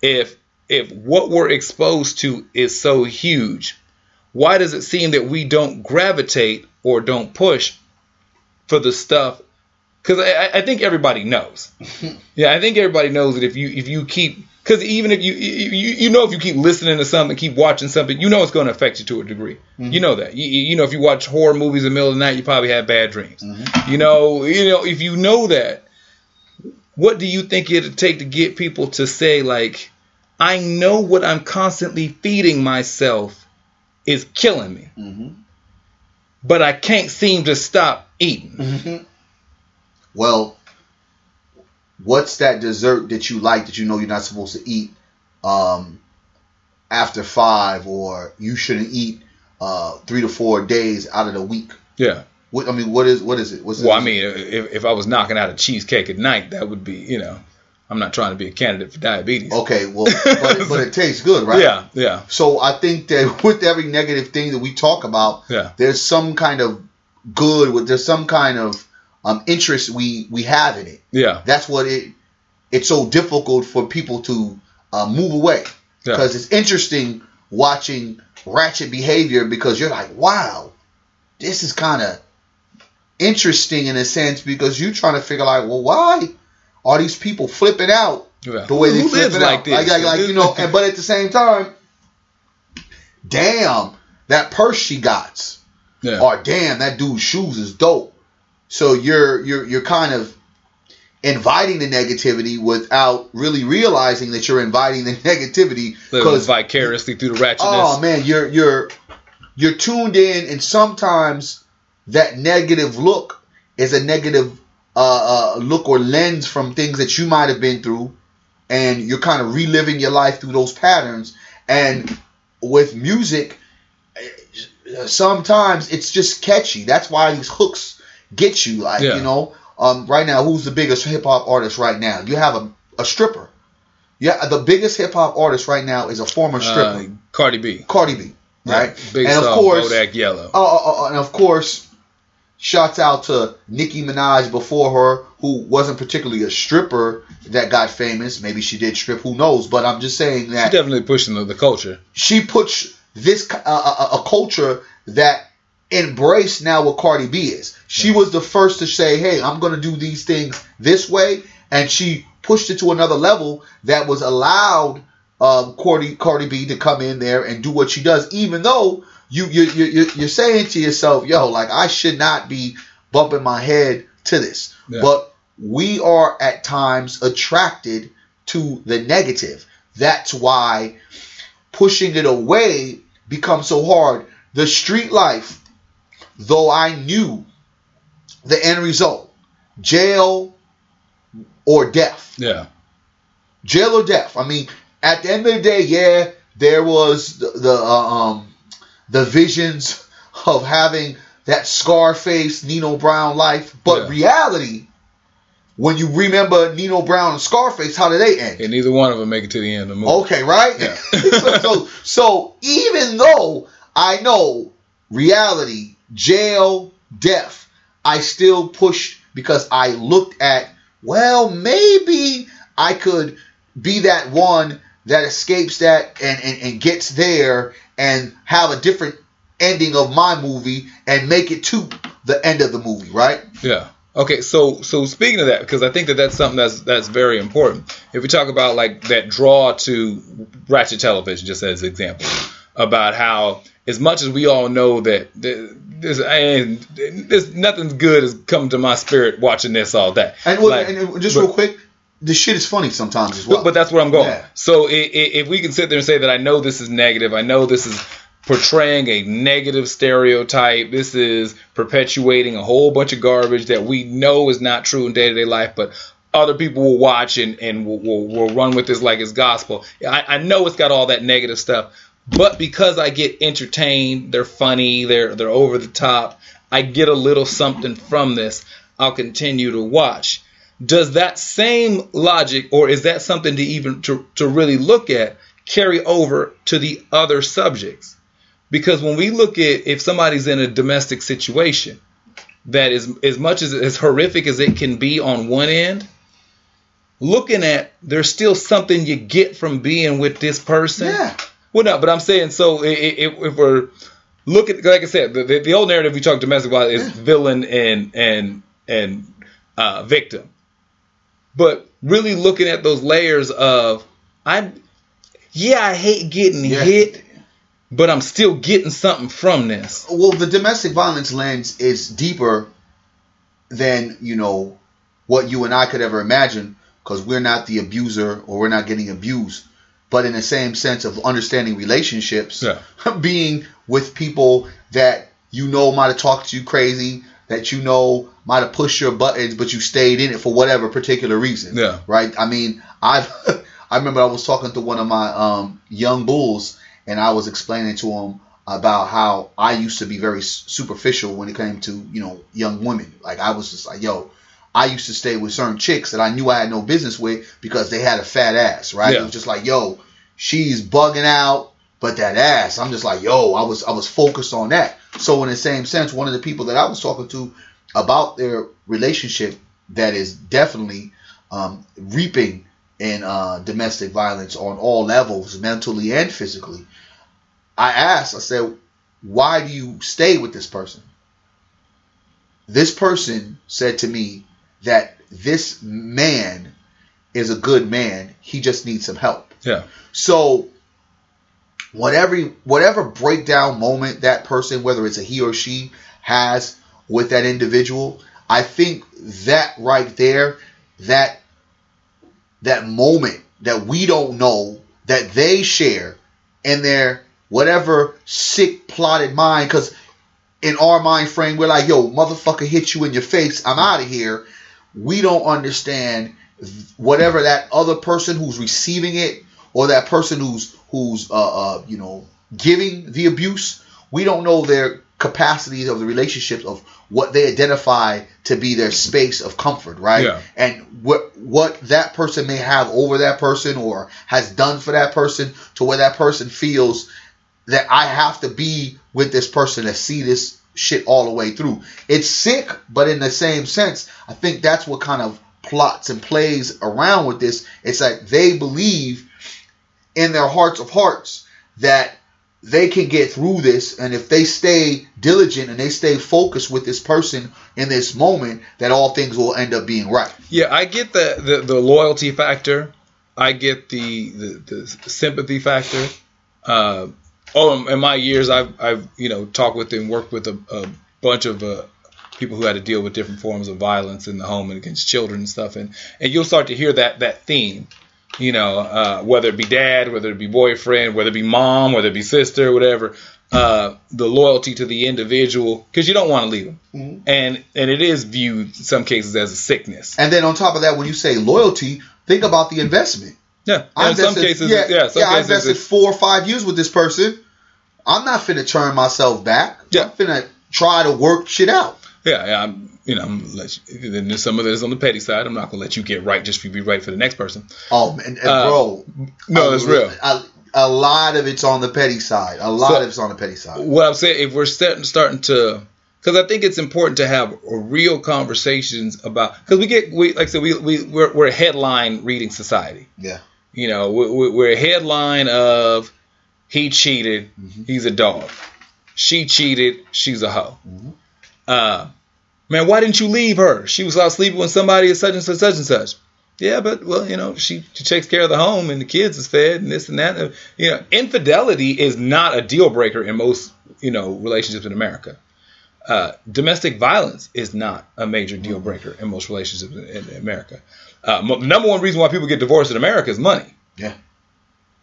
If if what we're exposed to is so huge, why does it seem that we don't gravitate or don't push for the stuff because I, I think everybody knows. yeah, I think everybody knows that if you if you keep because even if you, you you know if you keep listening to something, keep watching something, you know it's going to affect you to a degree. Mm-hmm. You know that. You, you know if you watch horror movies in the middle of the night, you probably have bad dreams. Mm-hmm. You know, you know if you know that, what do you think it'd take to get people to say like, I know what I'm constantly feeding myself is killing me, Mm-hmm. but I can't seem to stop eating. Mm-hmm. Well, what's that dessert that you like that you know you're not supposed to eat um, after five, or you shouldn't eat uh, three to four days out of the week? Yeah. What I mean, what is what is it? What's Well? I mean, if, if I was knocking out a cheesecake at night, that would be, you know, I'm not trying to be a candidate for diabetes. okay, well, but, but it tastes good, right? Yeah, yeah, So I think that with every negative thing that we talk about, yeah, there's some kind of good, with there's some kind of um, interest we we have in it. yeah, That's what it. It's so difficult for people to uh, move away yeah. because it's interesting watching ratchet behavior because you're like, wow, this is kind of interesting in a sense because you're trying to figure like, well, why are these people flipping out yeah. the way they Who flip lives it like out? this? Like, like, like, you know, and, but at the same time, damn, that purse she got, yeah, or damn, that dude's shoes is dope. So you're you're you're kind of inviting the negativity without really realizing that you're inviting the negativity because vicariously through the ratchetness. oh man, you're you're you're tuned in, and sometimes that negative look is a negative uh, uh, look or lens from things that you might have been through, and you're kind of reliving your life through those patterns. And with music, eh, sometimes it's just catchy. That's why these hooks get you. Like Yeah. you know, um, right now, who's the biggest hip hop artist right now? You have a, a stripper. Yeah, the biggest hip hop artist right now is a former stripper, uh, Cardi B, Cardi B. Right, Yeah, Big and of course, Bodak Yellow. uh, uh, uh, and of course, shouts out to Nicki Minaj before her, who wasn't particularly a stripper that got famous. Maybe she did strip, who knows? But I'm just saying She's that definitely pushing the, the culture. she puts this uh, a, a culture that embraced now what Cardi B is. She was the first to say, "Hey, I'm going to do these things this way," and she pushed it to another level that was allowed um, Cardi Cardi B to come in there and do what she does, even though you you you you- you're saying to yourself, "Yo, like I should not be bumping my head to this," Yeah. but we are at times attracted to the negative. That's why pushing it away becomes so hard. The street life, though I knew the end result, jail or death. Yeah, Jail or death. I mean, at the end of the day, yeah, there was the, the uh, um the visions of having that Scarface Nino Brown life, but Yeah. reality, when you remember Nino Brown and Scarface, how did they end? and neither one of them make it to the end of the movie. Okay, right? Yeah. so, so, so even though I know reality, jail, death, I still pushed because I looked at, well, maybe I could be that one that escapes that and, and, and gets there and have a different ending of my movie and make it to the end of the movie, right? Yeah. Okay, so so speaking of that, because I think that that's something that's that's very important. If we talk about like that draw to ratchet television, just as an example, about how as much as we all know that th- there's and there's nothing good has come to my spirit watching this all that. And, well, Like, and just but- real quick, the shit is funny sometimes as well. But, that's where I'm going. Yeah. So if we can sit there and say that I know this is negative, I know this is portraying a negative stereotype, this is perpetuating a whole bunch of garbage that we know is not true in day to day life, but other people will watch and, and will, will, will run with this like it's gospel. I, I know it's got all that negative stuff, but because I get entertained, they're funny, they're they're over the top, I get a little something from this. I'll continue to watch does that same logic or is that something to even to, to really look at carry over to the other subjects? Because when we look at if somebody's in a domestic situation that is as much as as horrific as it can be on one end looking at there's still something you get from being with this person. Yeah. well no but i'm saying so if, if we're look at like I said, the, the, old narrative we talk domestic violence is villain and and and uh, victim, but really looking at those layers of I, yeah, I hate getting Yeah. hit, but I'm still getting something from this. Well, the domestic violence lens is deeper than you know what you and I could ever imagine because we're not the abuser or we're not getting abused. But in the same sense of understanding relationships, Yeah. being with people that you know might have talked to you crazy, that you know might have pushed your buttons, but you stayed in it for whatever particular reason. Yeah. Right. I mean, I've I remember I was talking to one of my um, young bulls, and I was explaining to him about how I used to be very superficial when it came to you know young women. Like I was just like, yo, I used to stay with certain chicks that I knew I had no business with because they had a fat ass, right? Yeah. It was just like, yo, she's bugging out, but that ass, I'm just like, yo, I was I was focused on that. So in the same sense, one of the people that I was talking to about their relationship that is definitely um, reaping in uh, domestic violence on all levels, mentally and physically. I asked, I said, why do you stay with this person? This person said to me that this man is a good man. He just needs some help. Yeah. So whatever whatever breakdown moment that person, whether it's a he or she, has with that individual, I think that right there, that that moment that we don't know that they share in their whatever sick plotted mind, because in our mind frame, we're like, yo, motherfucker hit you in your face, I'm out of here. We don't understand whatever that other person who's receiving it or that person who's who's uh, uh you know giving the abuse we don't know their capacities of the relationships of what they identify to be their space of comfort right Yeah. and what what that person may have over that person or has done for that person to where that person feels that I have to be with this person to see this shit all the way through. It's sick, but in the same sense, I think that's what kind of plots and plays around with this. It's like they believe in their hearts of hearts that they can get through this and if they stay diligent and they stay focused with this person in this moment that all things will end up being right Yeah, I get the, the, the loyalty factor. I get the the, the sympathy factor. Uh, oh, in my years, I've I've you know talked with and worked with a, a bunch of uh, people who had to deal with different forms of violence in the home and against children and stuff, and and you'll start to hear that that theme. You know, uh, whether it be dad, whether it be boyfriend, whether it be mom, whether it be sister, whatever. Uh, the loyalty to the individual because you don't want to leave them, and and it is viewed in some cases as a sickness. and then on top of that when you say loyalty think about the investment Yeah, I in some invested- cases, yeah, yeah, some yeah, I invested four or five years with this person. I'm not finna turn myself back. Yeah. I'm finna try to work shit out. Yeah, yeah. I'm, you know, I'm let you, then there's some of this on the petty side. I'm not gonna let you get right just for you to be right for the next person. Oh, man, and Uh, bro, No, I- it's real. A, a lot of it's on the petty side. A lot So- of it's on the petty side. What I'm saying, if we're starting starting to, because I think it's important to have real conversations about, because we get, we like I said, we we we're, we're a headline reading society. Yeah. You know, we- we- we're a headline of he cheated, Mm-hmm. he's a dog. She cheated, she's a hoe. Mm-hmm. Uh, man, why didn't you leave her? She was out sleeping with somebody is such and such, such and such. Yeah, but well, you know, she, she takes care of the home and the kids is fed and this and that. You know, infidelity is not a deal breaker in most you know relationships in America. Uh, domestic violence is not a major deal breaker in most relationships in, in America. Uh, mo- number one reason why people get divorced in America is money. Yeah.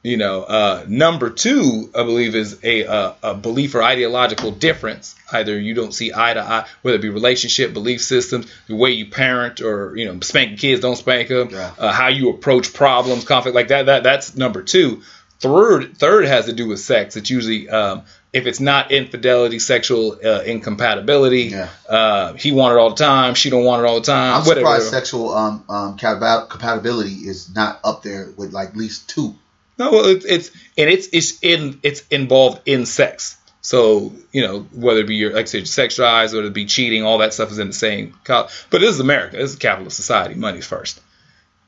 You know, uh, number two, I believe, is a, uh, a belief or ideological difference. Either you don't see eye to eye, whether it be relationship, belief systems, the way you parent, or you know, spank kids, don't spank them, Yeah. uh, how you approach problems, conflict like that. That that's number two. Third, third has to do with sex. It's usually um, if it's not infidelity, sexual uh, incompatibility. Yeah. Uh, he wanted it all the time. She don't want it all the time. I'm whatever. surprised sexual um, um, compatibility is not up there with like at least two. No, well, it's, it's and it's it's in it's involved in sex. So you know whether it be your like I said, sex drives, whether it be cheating, all that stuff is in the same. co- But this is America. This is a capitalist society. Money's first,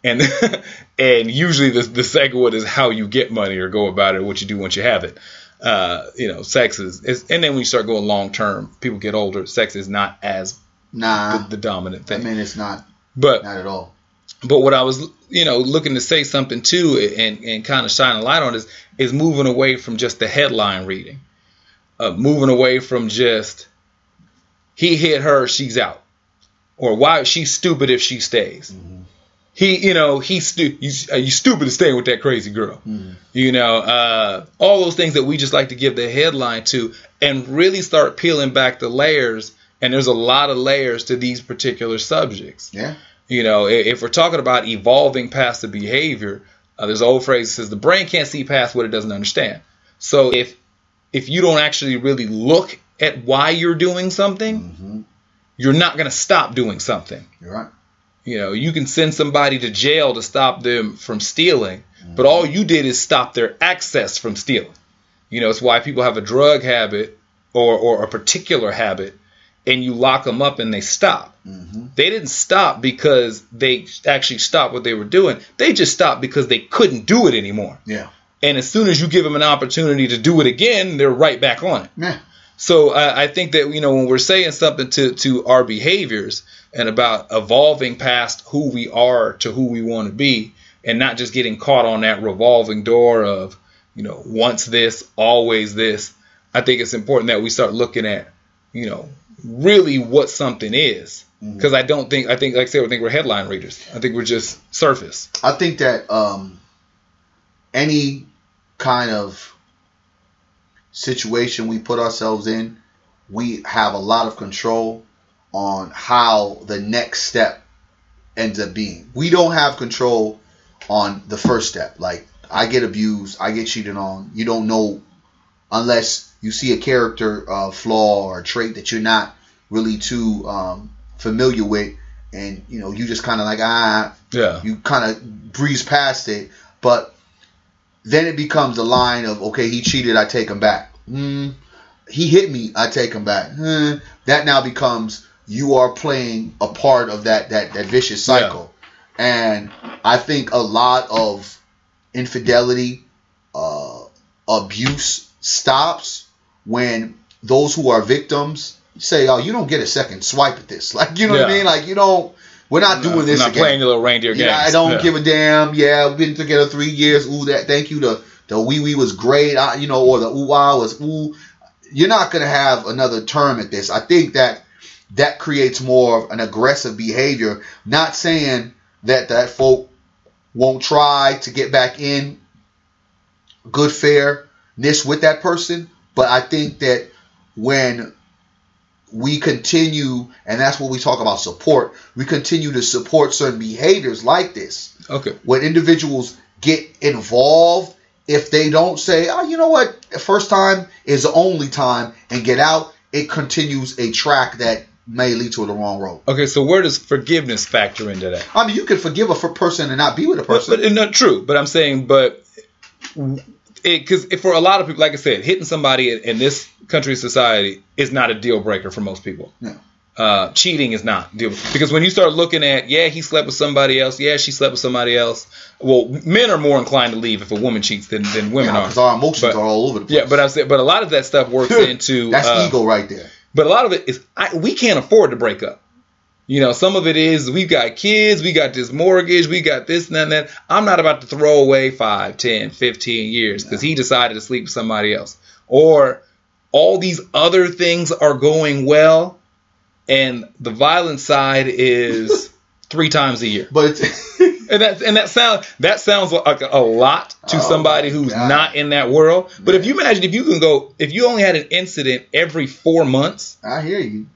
and and usually the the second one is how you get money or go about it, or what you do once you have it. uh, you know, sex is, is, and then when you start going long term, people get older, sex is not as Nah, the, the dominant thing. I mean it's not but not at all. But what I was, you know, looking to say something too, and, and kind of shine a light on is is moving away from just the headline reading, uh, moving away from just he hit her, she's out, or why she's stupid if she stays. He, you know, he's stu- you, uh, you stupid to stay with that crazy girl. You know, uh, all those things that we just like to give the headline to, and really start peeling back the layers. And there's a lot of layers to these particular subjects. Yeah. You know, if we're talking about evolving past the behavior, uh, there's an old phrase that says the brain can't see past what it doesn't understand. So if if you don't actually really look at why you're doing something, hmm you're not going to stop doing something. You're right. You know, you can send somebody to jail to stop them from stealing, but all you did is stop their access from stealing. You know, it's why people have a drug habit or, or a particular habit, and you lock them up and they stop. hmm They didn't stop because they actually stopped what they were doing. They just stopped because they couldn't do it anymore. Yeah. And as soon as you give them an opportunity to do it again, they're right back on it. Yeah. So uh, I think that you know when we're saying something to to our behaviors and about evolving past who we are to who we want to be, and not just getting caught on that revolving door of you know once this, always this. I think it's important that we start looking at you know really what something is because I don't think I think like I said I think we're headline readers. I think we're just surface. I think that um, any kind of situation we put ourselves in, we have a lot of control on how the next step ends up being. We don't have control on the first step. Like I get abused, I get cheated on. You don't know unless you see a character uh, flaw or a trait that you're not really too um, familiar with, and you know you just kind of like ah Yeah. you kind of breeze past it, but then it becomes the line of okay, he cheated, I take him back. Mm, he hit me, I take him back. Hmm, that now becomes you are playing a part of that that that vicious cycle, and I think a lot of infidelity, uh, abuse stops when those who are victims say, "Oh, you don't get a second swipe at this." Like you know what I mean? Like you don't. We're not doing this not again. playing your little reindeer games. Yeah, I don't Yeah. give a damn. Yeah, we've been together three years. Ooh, that thank you. The the wee wee was great. I, you know, or the ooh ah was ooh. You're not gonna have another term at this. I think that that creates more of an aggressive behavior. Not saying that that folk won't try to get back in good fairness with that person, but I think that when we continue, and that's what we talk about support. We continue to support certain behaviors like this. Okay. When individuals get involved, if they don't say, oh, you know what, the first time is the only time, and get out, it continues a track that may lead to the wrong road. Okay. So where does forgiveness factor into that? I mean, you can forgive a person and not be with a But, person. but not true. But I'm saying, but because for a lot of people, like I said, hitting somebody in, in this country society is not a deal breaker for most people. Yeah. Uh, cheating is not deal because when you start looking at yeah he slept with somebody else yeah she slept with somebody else well men are more inclined to leave if a woman cheats than, than women are because our emotions But- are all over the place. yeah but I'm saying but a lot of that stuff works into that's uh, ego right there. but a lot of it is I, we can't afford to break up. You know, some of it is we've got kids, we got this mortgage, we got this and that. and that. I'm not about to throw away 5, 10, 15 years because he decided to sleep with somebody else. Or all these other things are going well and the violent side is three times a year. But And that and that sound that sounds like a lot to Oh somebody who's God. not in that world. But if you imagine if you can go if you only had an incident every four months, I hear you.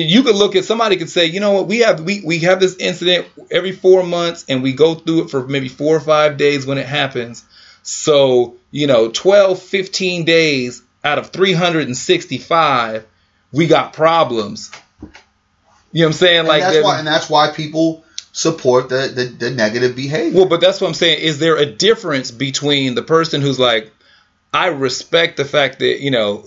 You could look at somebody could say, you know what, we have we, we have this incident every four months and we go through it for maybe four or five days when it happens. So, you know, 12, 15 days out of 365, we got problems. You know what I'm saying? And Like that's that- why, and that's why people support the, the, the negative behavior. Well, but that's what I'm saying. Is there a difference between the person who's like, I respect the fact that you know,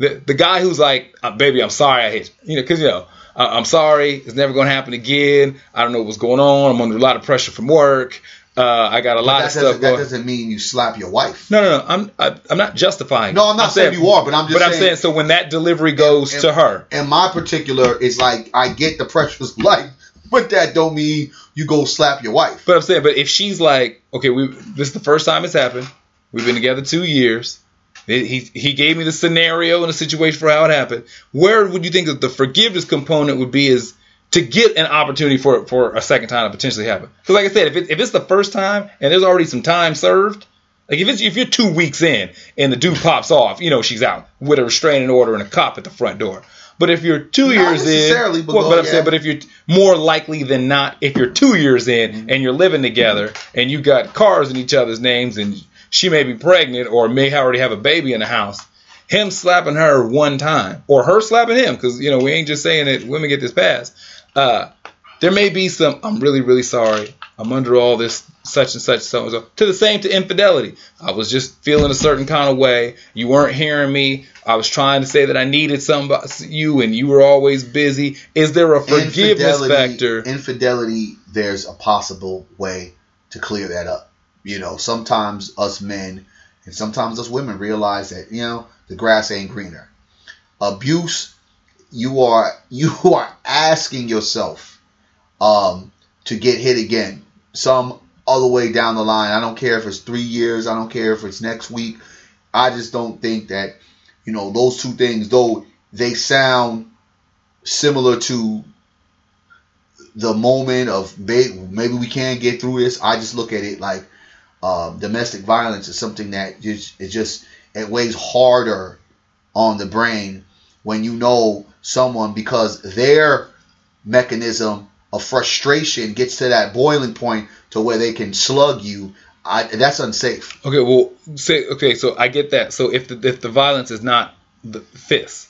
the the guy who's like, uh, baby, I'm sorry I hit you, you know, because you know, I- I'm sorry, it's never going to happen again. I don't know what's going on. I'm under a lot of pressure from work. Uh, I got a lot of stuff that going. doesn't mean you slap your wife. No, no, no. I'm I, I'm not justifying. No. I'm not saying you are, but I'm just But I'm saying- saying so when that delivery goes And- to her, And my particular is like I get the pressures of life, but that don't mean you go slap your wife. But I'm saying, but if she's like, okay, we this is the first time it's happened. We've been together two years. He he gave me the scenario and the situation for how it happened. Where would you think that the forgiveness component would be? Is to get an opportunity for for a second time to potentially happen? Because like I said, if it, if it's the first time and there's already some time served. Like if it's if you're two weeks in and the dude pops off, you know she's out with a restraining order and a cop at the front door. But if you're two Not years in, necessarily, but well, but I'm yeah. saying, but if you're more likely than not, if you're two years in and you're living together and you got cars in each other's names and she may be pregnant or may already have a baby in the house, him slapping her one time or her slapping him, because you know we ain't just saying that women get this pass. Uh, there may be some. I'm really, really sorry. I'm under all this such and such so and so. To the same to infidelity. I was just feeling a certain kind of way. You weren't hearing me. I was trying to say that I needed somebody, you, and you were always busy. Is there a forgiveness factor? Infidelity. There's a possible way to clear that up. You know, sometimes us men and sometimes us women realize that you know the grass ain't greener. Abuse. You are you are asking yourself um, to get hit again. Some other way down the line. I don't care if it's three years. I don't care if it's next week. I just don't think that you know those two things, though they sound similar to the moment of maybe we can get through this. I just look at it like um, domestic violence is something that just it just it weighs harder on the brain when you know someone because their mechanism of frustration gets to that boiling point to where they can slug you. I, that's unsafe. Okay, well, say okay. So I get that. So if the if the violence is not the fist,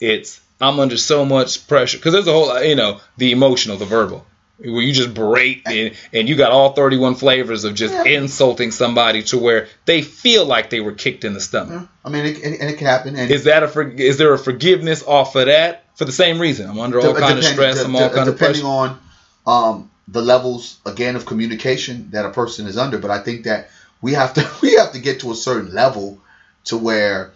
it's I'm under so much pressure because there's a whole you know the emotional, the verbal, where you just berate and, and you got all 31 flavors of just insulting somebody to where they feel like they were kicked in the stomach. I mean, it, and, and it can happen. And Is that a for, is there a forgiveness off of that for the same reason? I'm under all de- kind of stress. I'm all de- kind of depending on um, the levels again of communication that a person is under. But I think that we have to we have to get to a certain level to where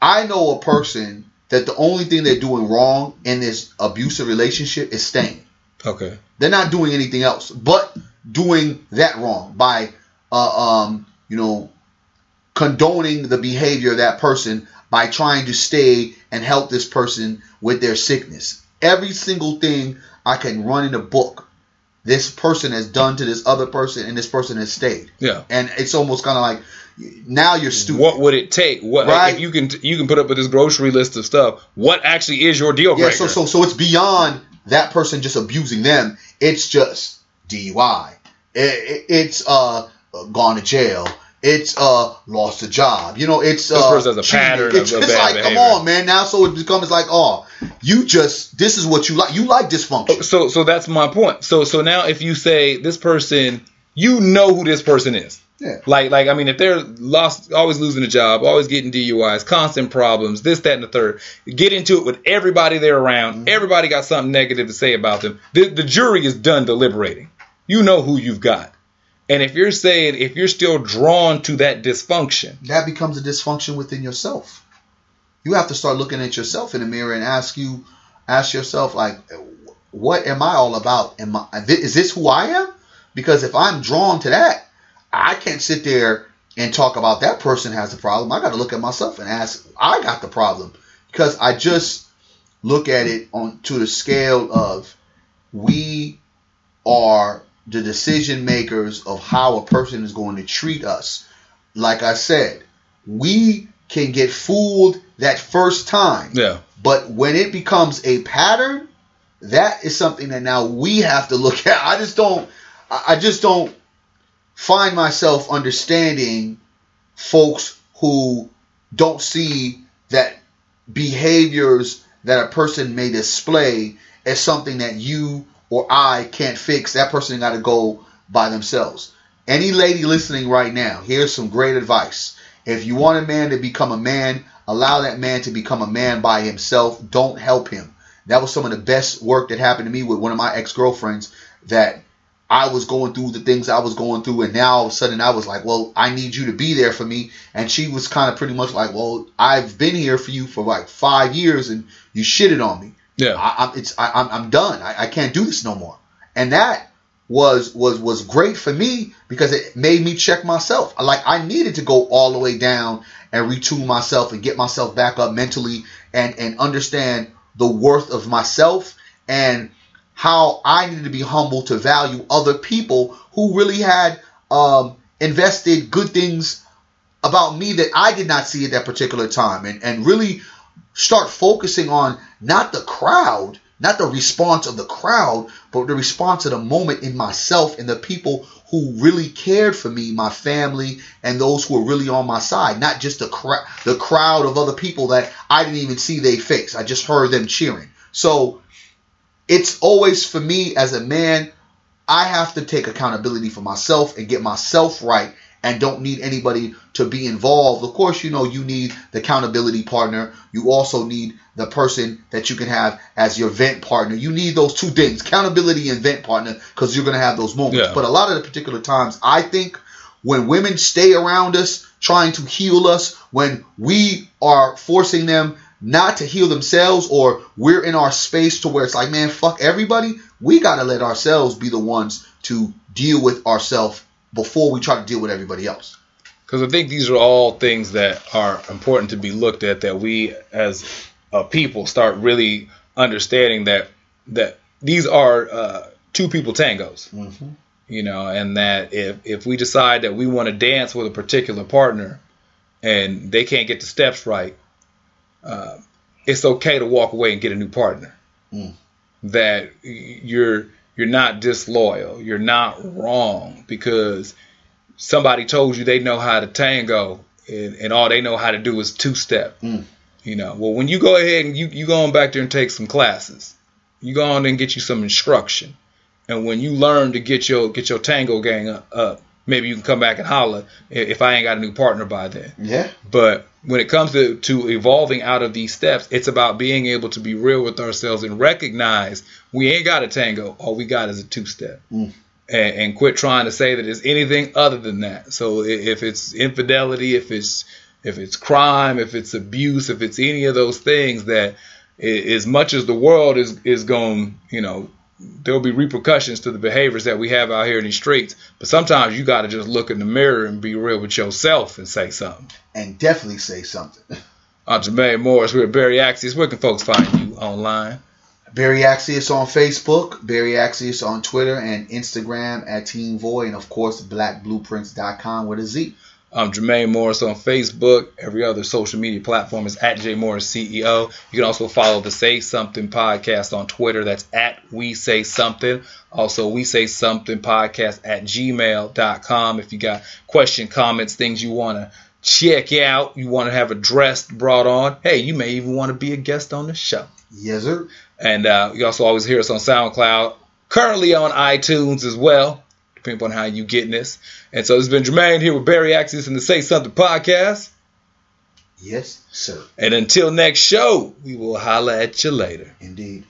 I know a person that the only thing they're doing wrong in this abusive relationship is staying. Okay. They're not doing anything else but doing that wrong by, uh, um, you know, condoning the behavior of that person by trying to stay and help this person with their sickness. Every single thing I can run in a book, this person has done to this other person, and this person has stayed. Yeah. And it's almost kind of like now you're stupid. What would it take? What Right. if you can you can put up with this grocery list of stuff? What actually is your deal breaker? Yeah, so so so it's beyond that person just abusing them. It's just DUI. It, it, it's uh gone to jail. It's uh lost a job. You know, it's This uh, person has a cheating. pattern It's, of- it's bad like, come on, man. Now, so it becomes like, oh, you just this is what you like. You like dysfunction. so so that's my point. So so now if you say this person, you know who this person is. Yeah. Like like I mean, if they're lost, always losing a job, always getting DUIs, constant problems, this that and the third, get into it with everybody they're around. Mm-hmm. Everybody got something negative to say about them. The, the jury is done deliberating. You know who you've got. And if you're saying if you're still drawn to that dysfunction, That becomes a dysfunction within yourself. You have to start looking at yourself in the mirror and ask you, ask yourself, like, what am I all about? Am I is this who I am? Because if I'm drawn to that, I can't sit there and talk about that person has the problem. I got to look at myself and ask, I got the problem because I just look at it on to the scale of we are the decision makers of how a person is going to treat us. Like I said, we can get fooled that first time. yeah. But when it becomes a pattern, that is something that now we have to look at. I just don't I I just don't find myself understanding folks who don't see that behaviors that a person may display as something that you or I can't fix. That person got to go by themselves. Any lady listening right now, here's some great advice. If you want a man to become a man, allow that man to become a man by himself. Don't help him. That was some of the best work that happened to me with one of my ex girlfriends. That I was going through the things I was going through, and now all of a sudden I was like, well, I need you to be there for me. And she was kind of pretty much like, well, I've been here for you for like five years, and you shitted on me. Yeah. I, I'm it's I, I'm I'm done. I, I can't do this no more. And that was was was great for me because it made me check myself. Like I needed to go all the way down and retool myself and get myself back up mentally and and understand the worth of myself and how I needed to be humble to value other people who really had um, invested good things about me that I did not see at that particular time and, and really start focusing on not the crowd, not the response of the crowd, but the response of the moment in myself and the people who really cared for me, my family, and those who were really on my side, not just the cra- the crowd of other people that I didn't even see their face. I just heard them cheering. So it's always for me as a man, I have to take accountability for myself and get myself right and don't need anybody to be involved. Of course, you know, you need the accountability partner. You also need the person that you can have as your vent partner. You need those two things, accountability and vent partner, because you're going to have those moments. Yeah. But a lot of the particular times, I think when women stay around us trying to heal us, when we are forcing them not to heal themselves or we're in our space to where it's like, man, fuck everybody, we got to let ourselves be the ones to deal with ourselves before we try to deal with everybody else. Because I think these are all things that are important to be looked at. That we, as a people, start really understanding that that these are uh, two people tangos. Mm-hmm. You know, and that if if we decide that we want to dance with a particular partner, and they can't get the steps right, uh, it's okay to walk away and get a new partner. Mm. That you're you're not disloyal. You're not wrong because somebody told you they know how to tango and, and all they know how to do is two step. Mm. You know, well when you go ahead and you you go on back there and take some classes, you go on and get you some instruction, and when you learn to get your get your tango gang up, up maybe you can come back and holler if I ain't got a new partner by then. Yeah. But when it comes to, to evolving out of these steps, it's about being able to be real with ourselves and recognize we ain't got a tango. All we got is a two step. Mm. And, and quit trying to say that it's anything other than that. So if it's infidelity, if it's if it's crime, if it's abuse, if it's any of those things that as much as the world is is going, you know, there'll be repercussions to the behaviors that we have out here in these streets. But sometimes you got to just look in the mirror and be real with yourself and say something. And definitely say something. I'm Jermaine Morris. We're at Barry Axis. Where can folks find you online? Barry Axius on Facebook, Barry Axius on Twitter and Instagram at Team Voy, and of course blackblueprints.com with a Z. I'm Jermaine Morris on Facebook. Every other social media platform is at J Morris CEO. You can also follow the Say Something podcast on Twitter. That's at We Say Something. Also, We Say Something podcast at gmail.com. If you got question, comments, things you want to check out, you want to have addressed, brought on, hey, you may even want to be a guest on the show. Yes, sir. And uh, you also always hear us on SoundCloud, currently on iTunes as well, depending on how you getting this. And so this has been Jermaine here with Barry Axis and the Say Something podcast. Yes, sir. And until next show, we will holla at you later. Indeed.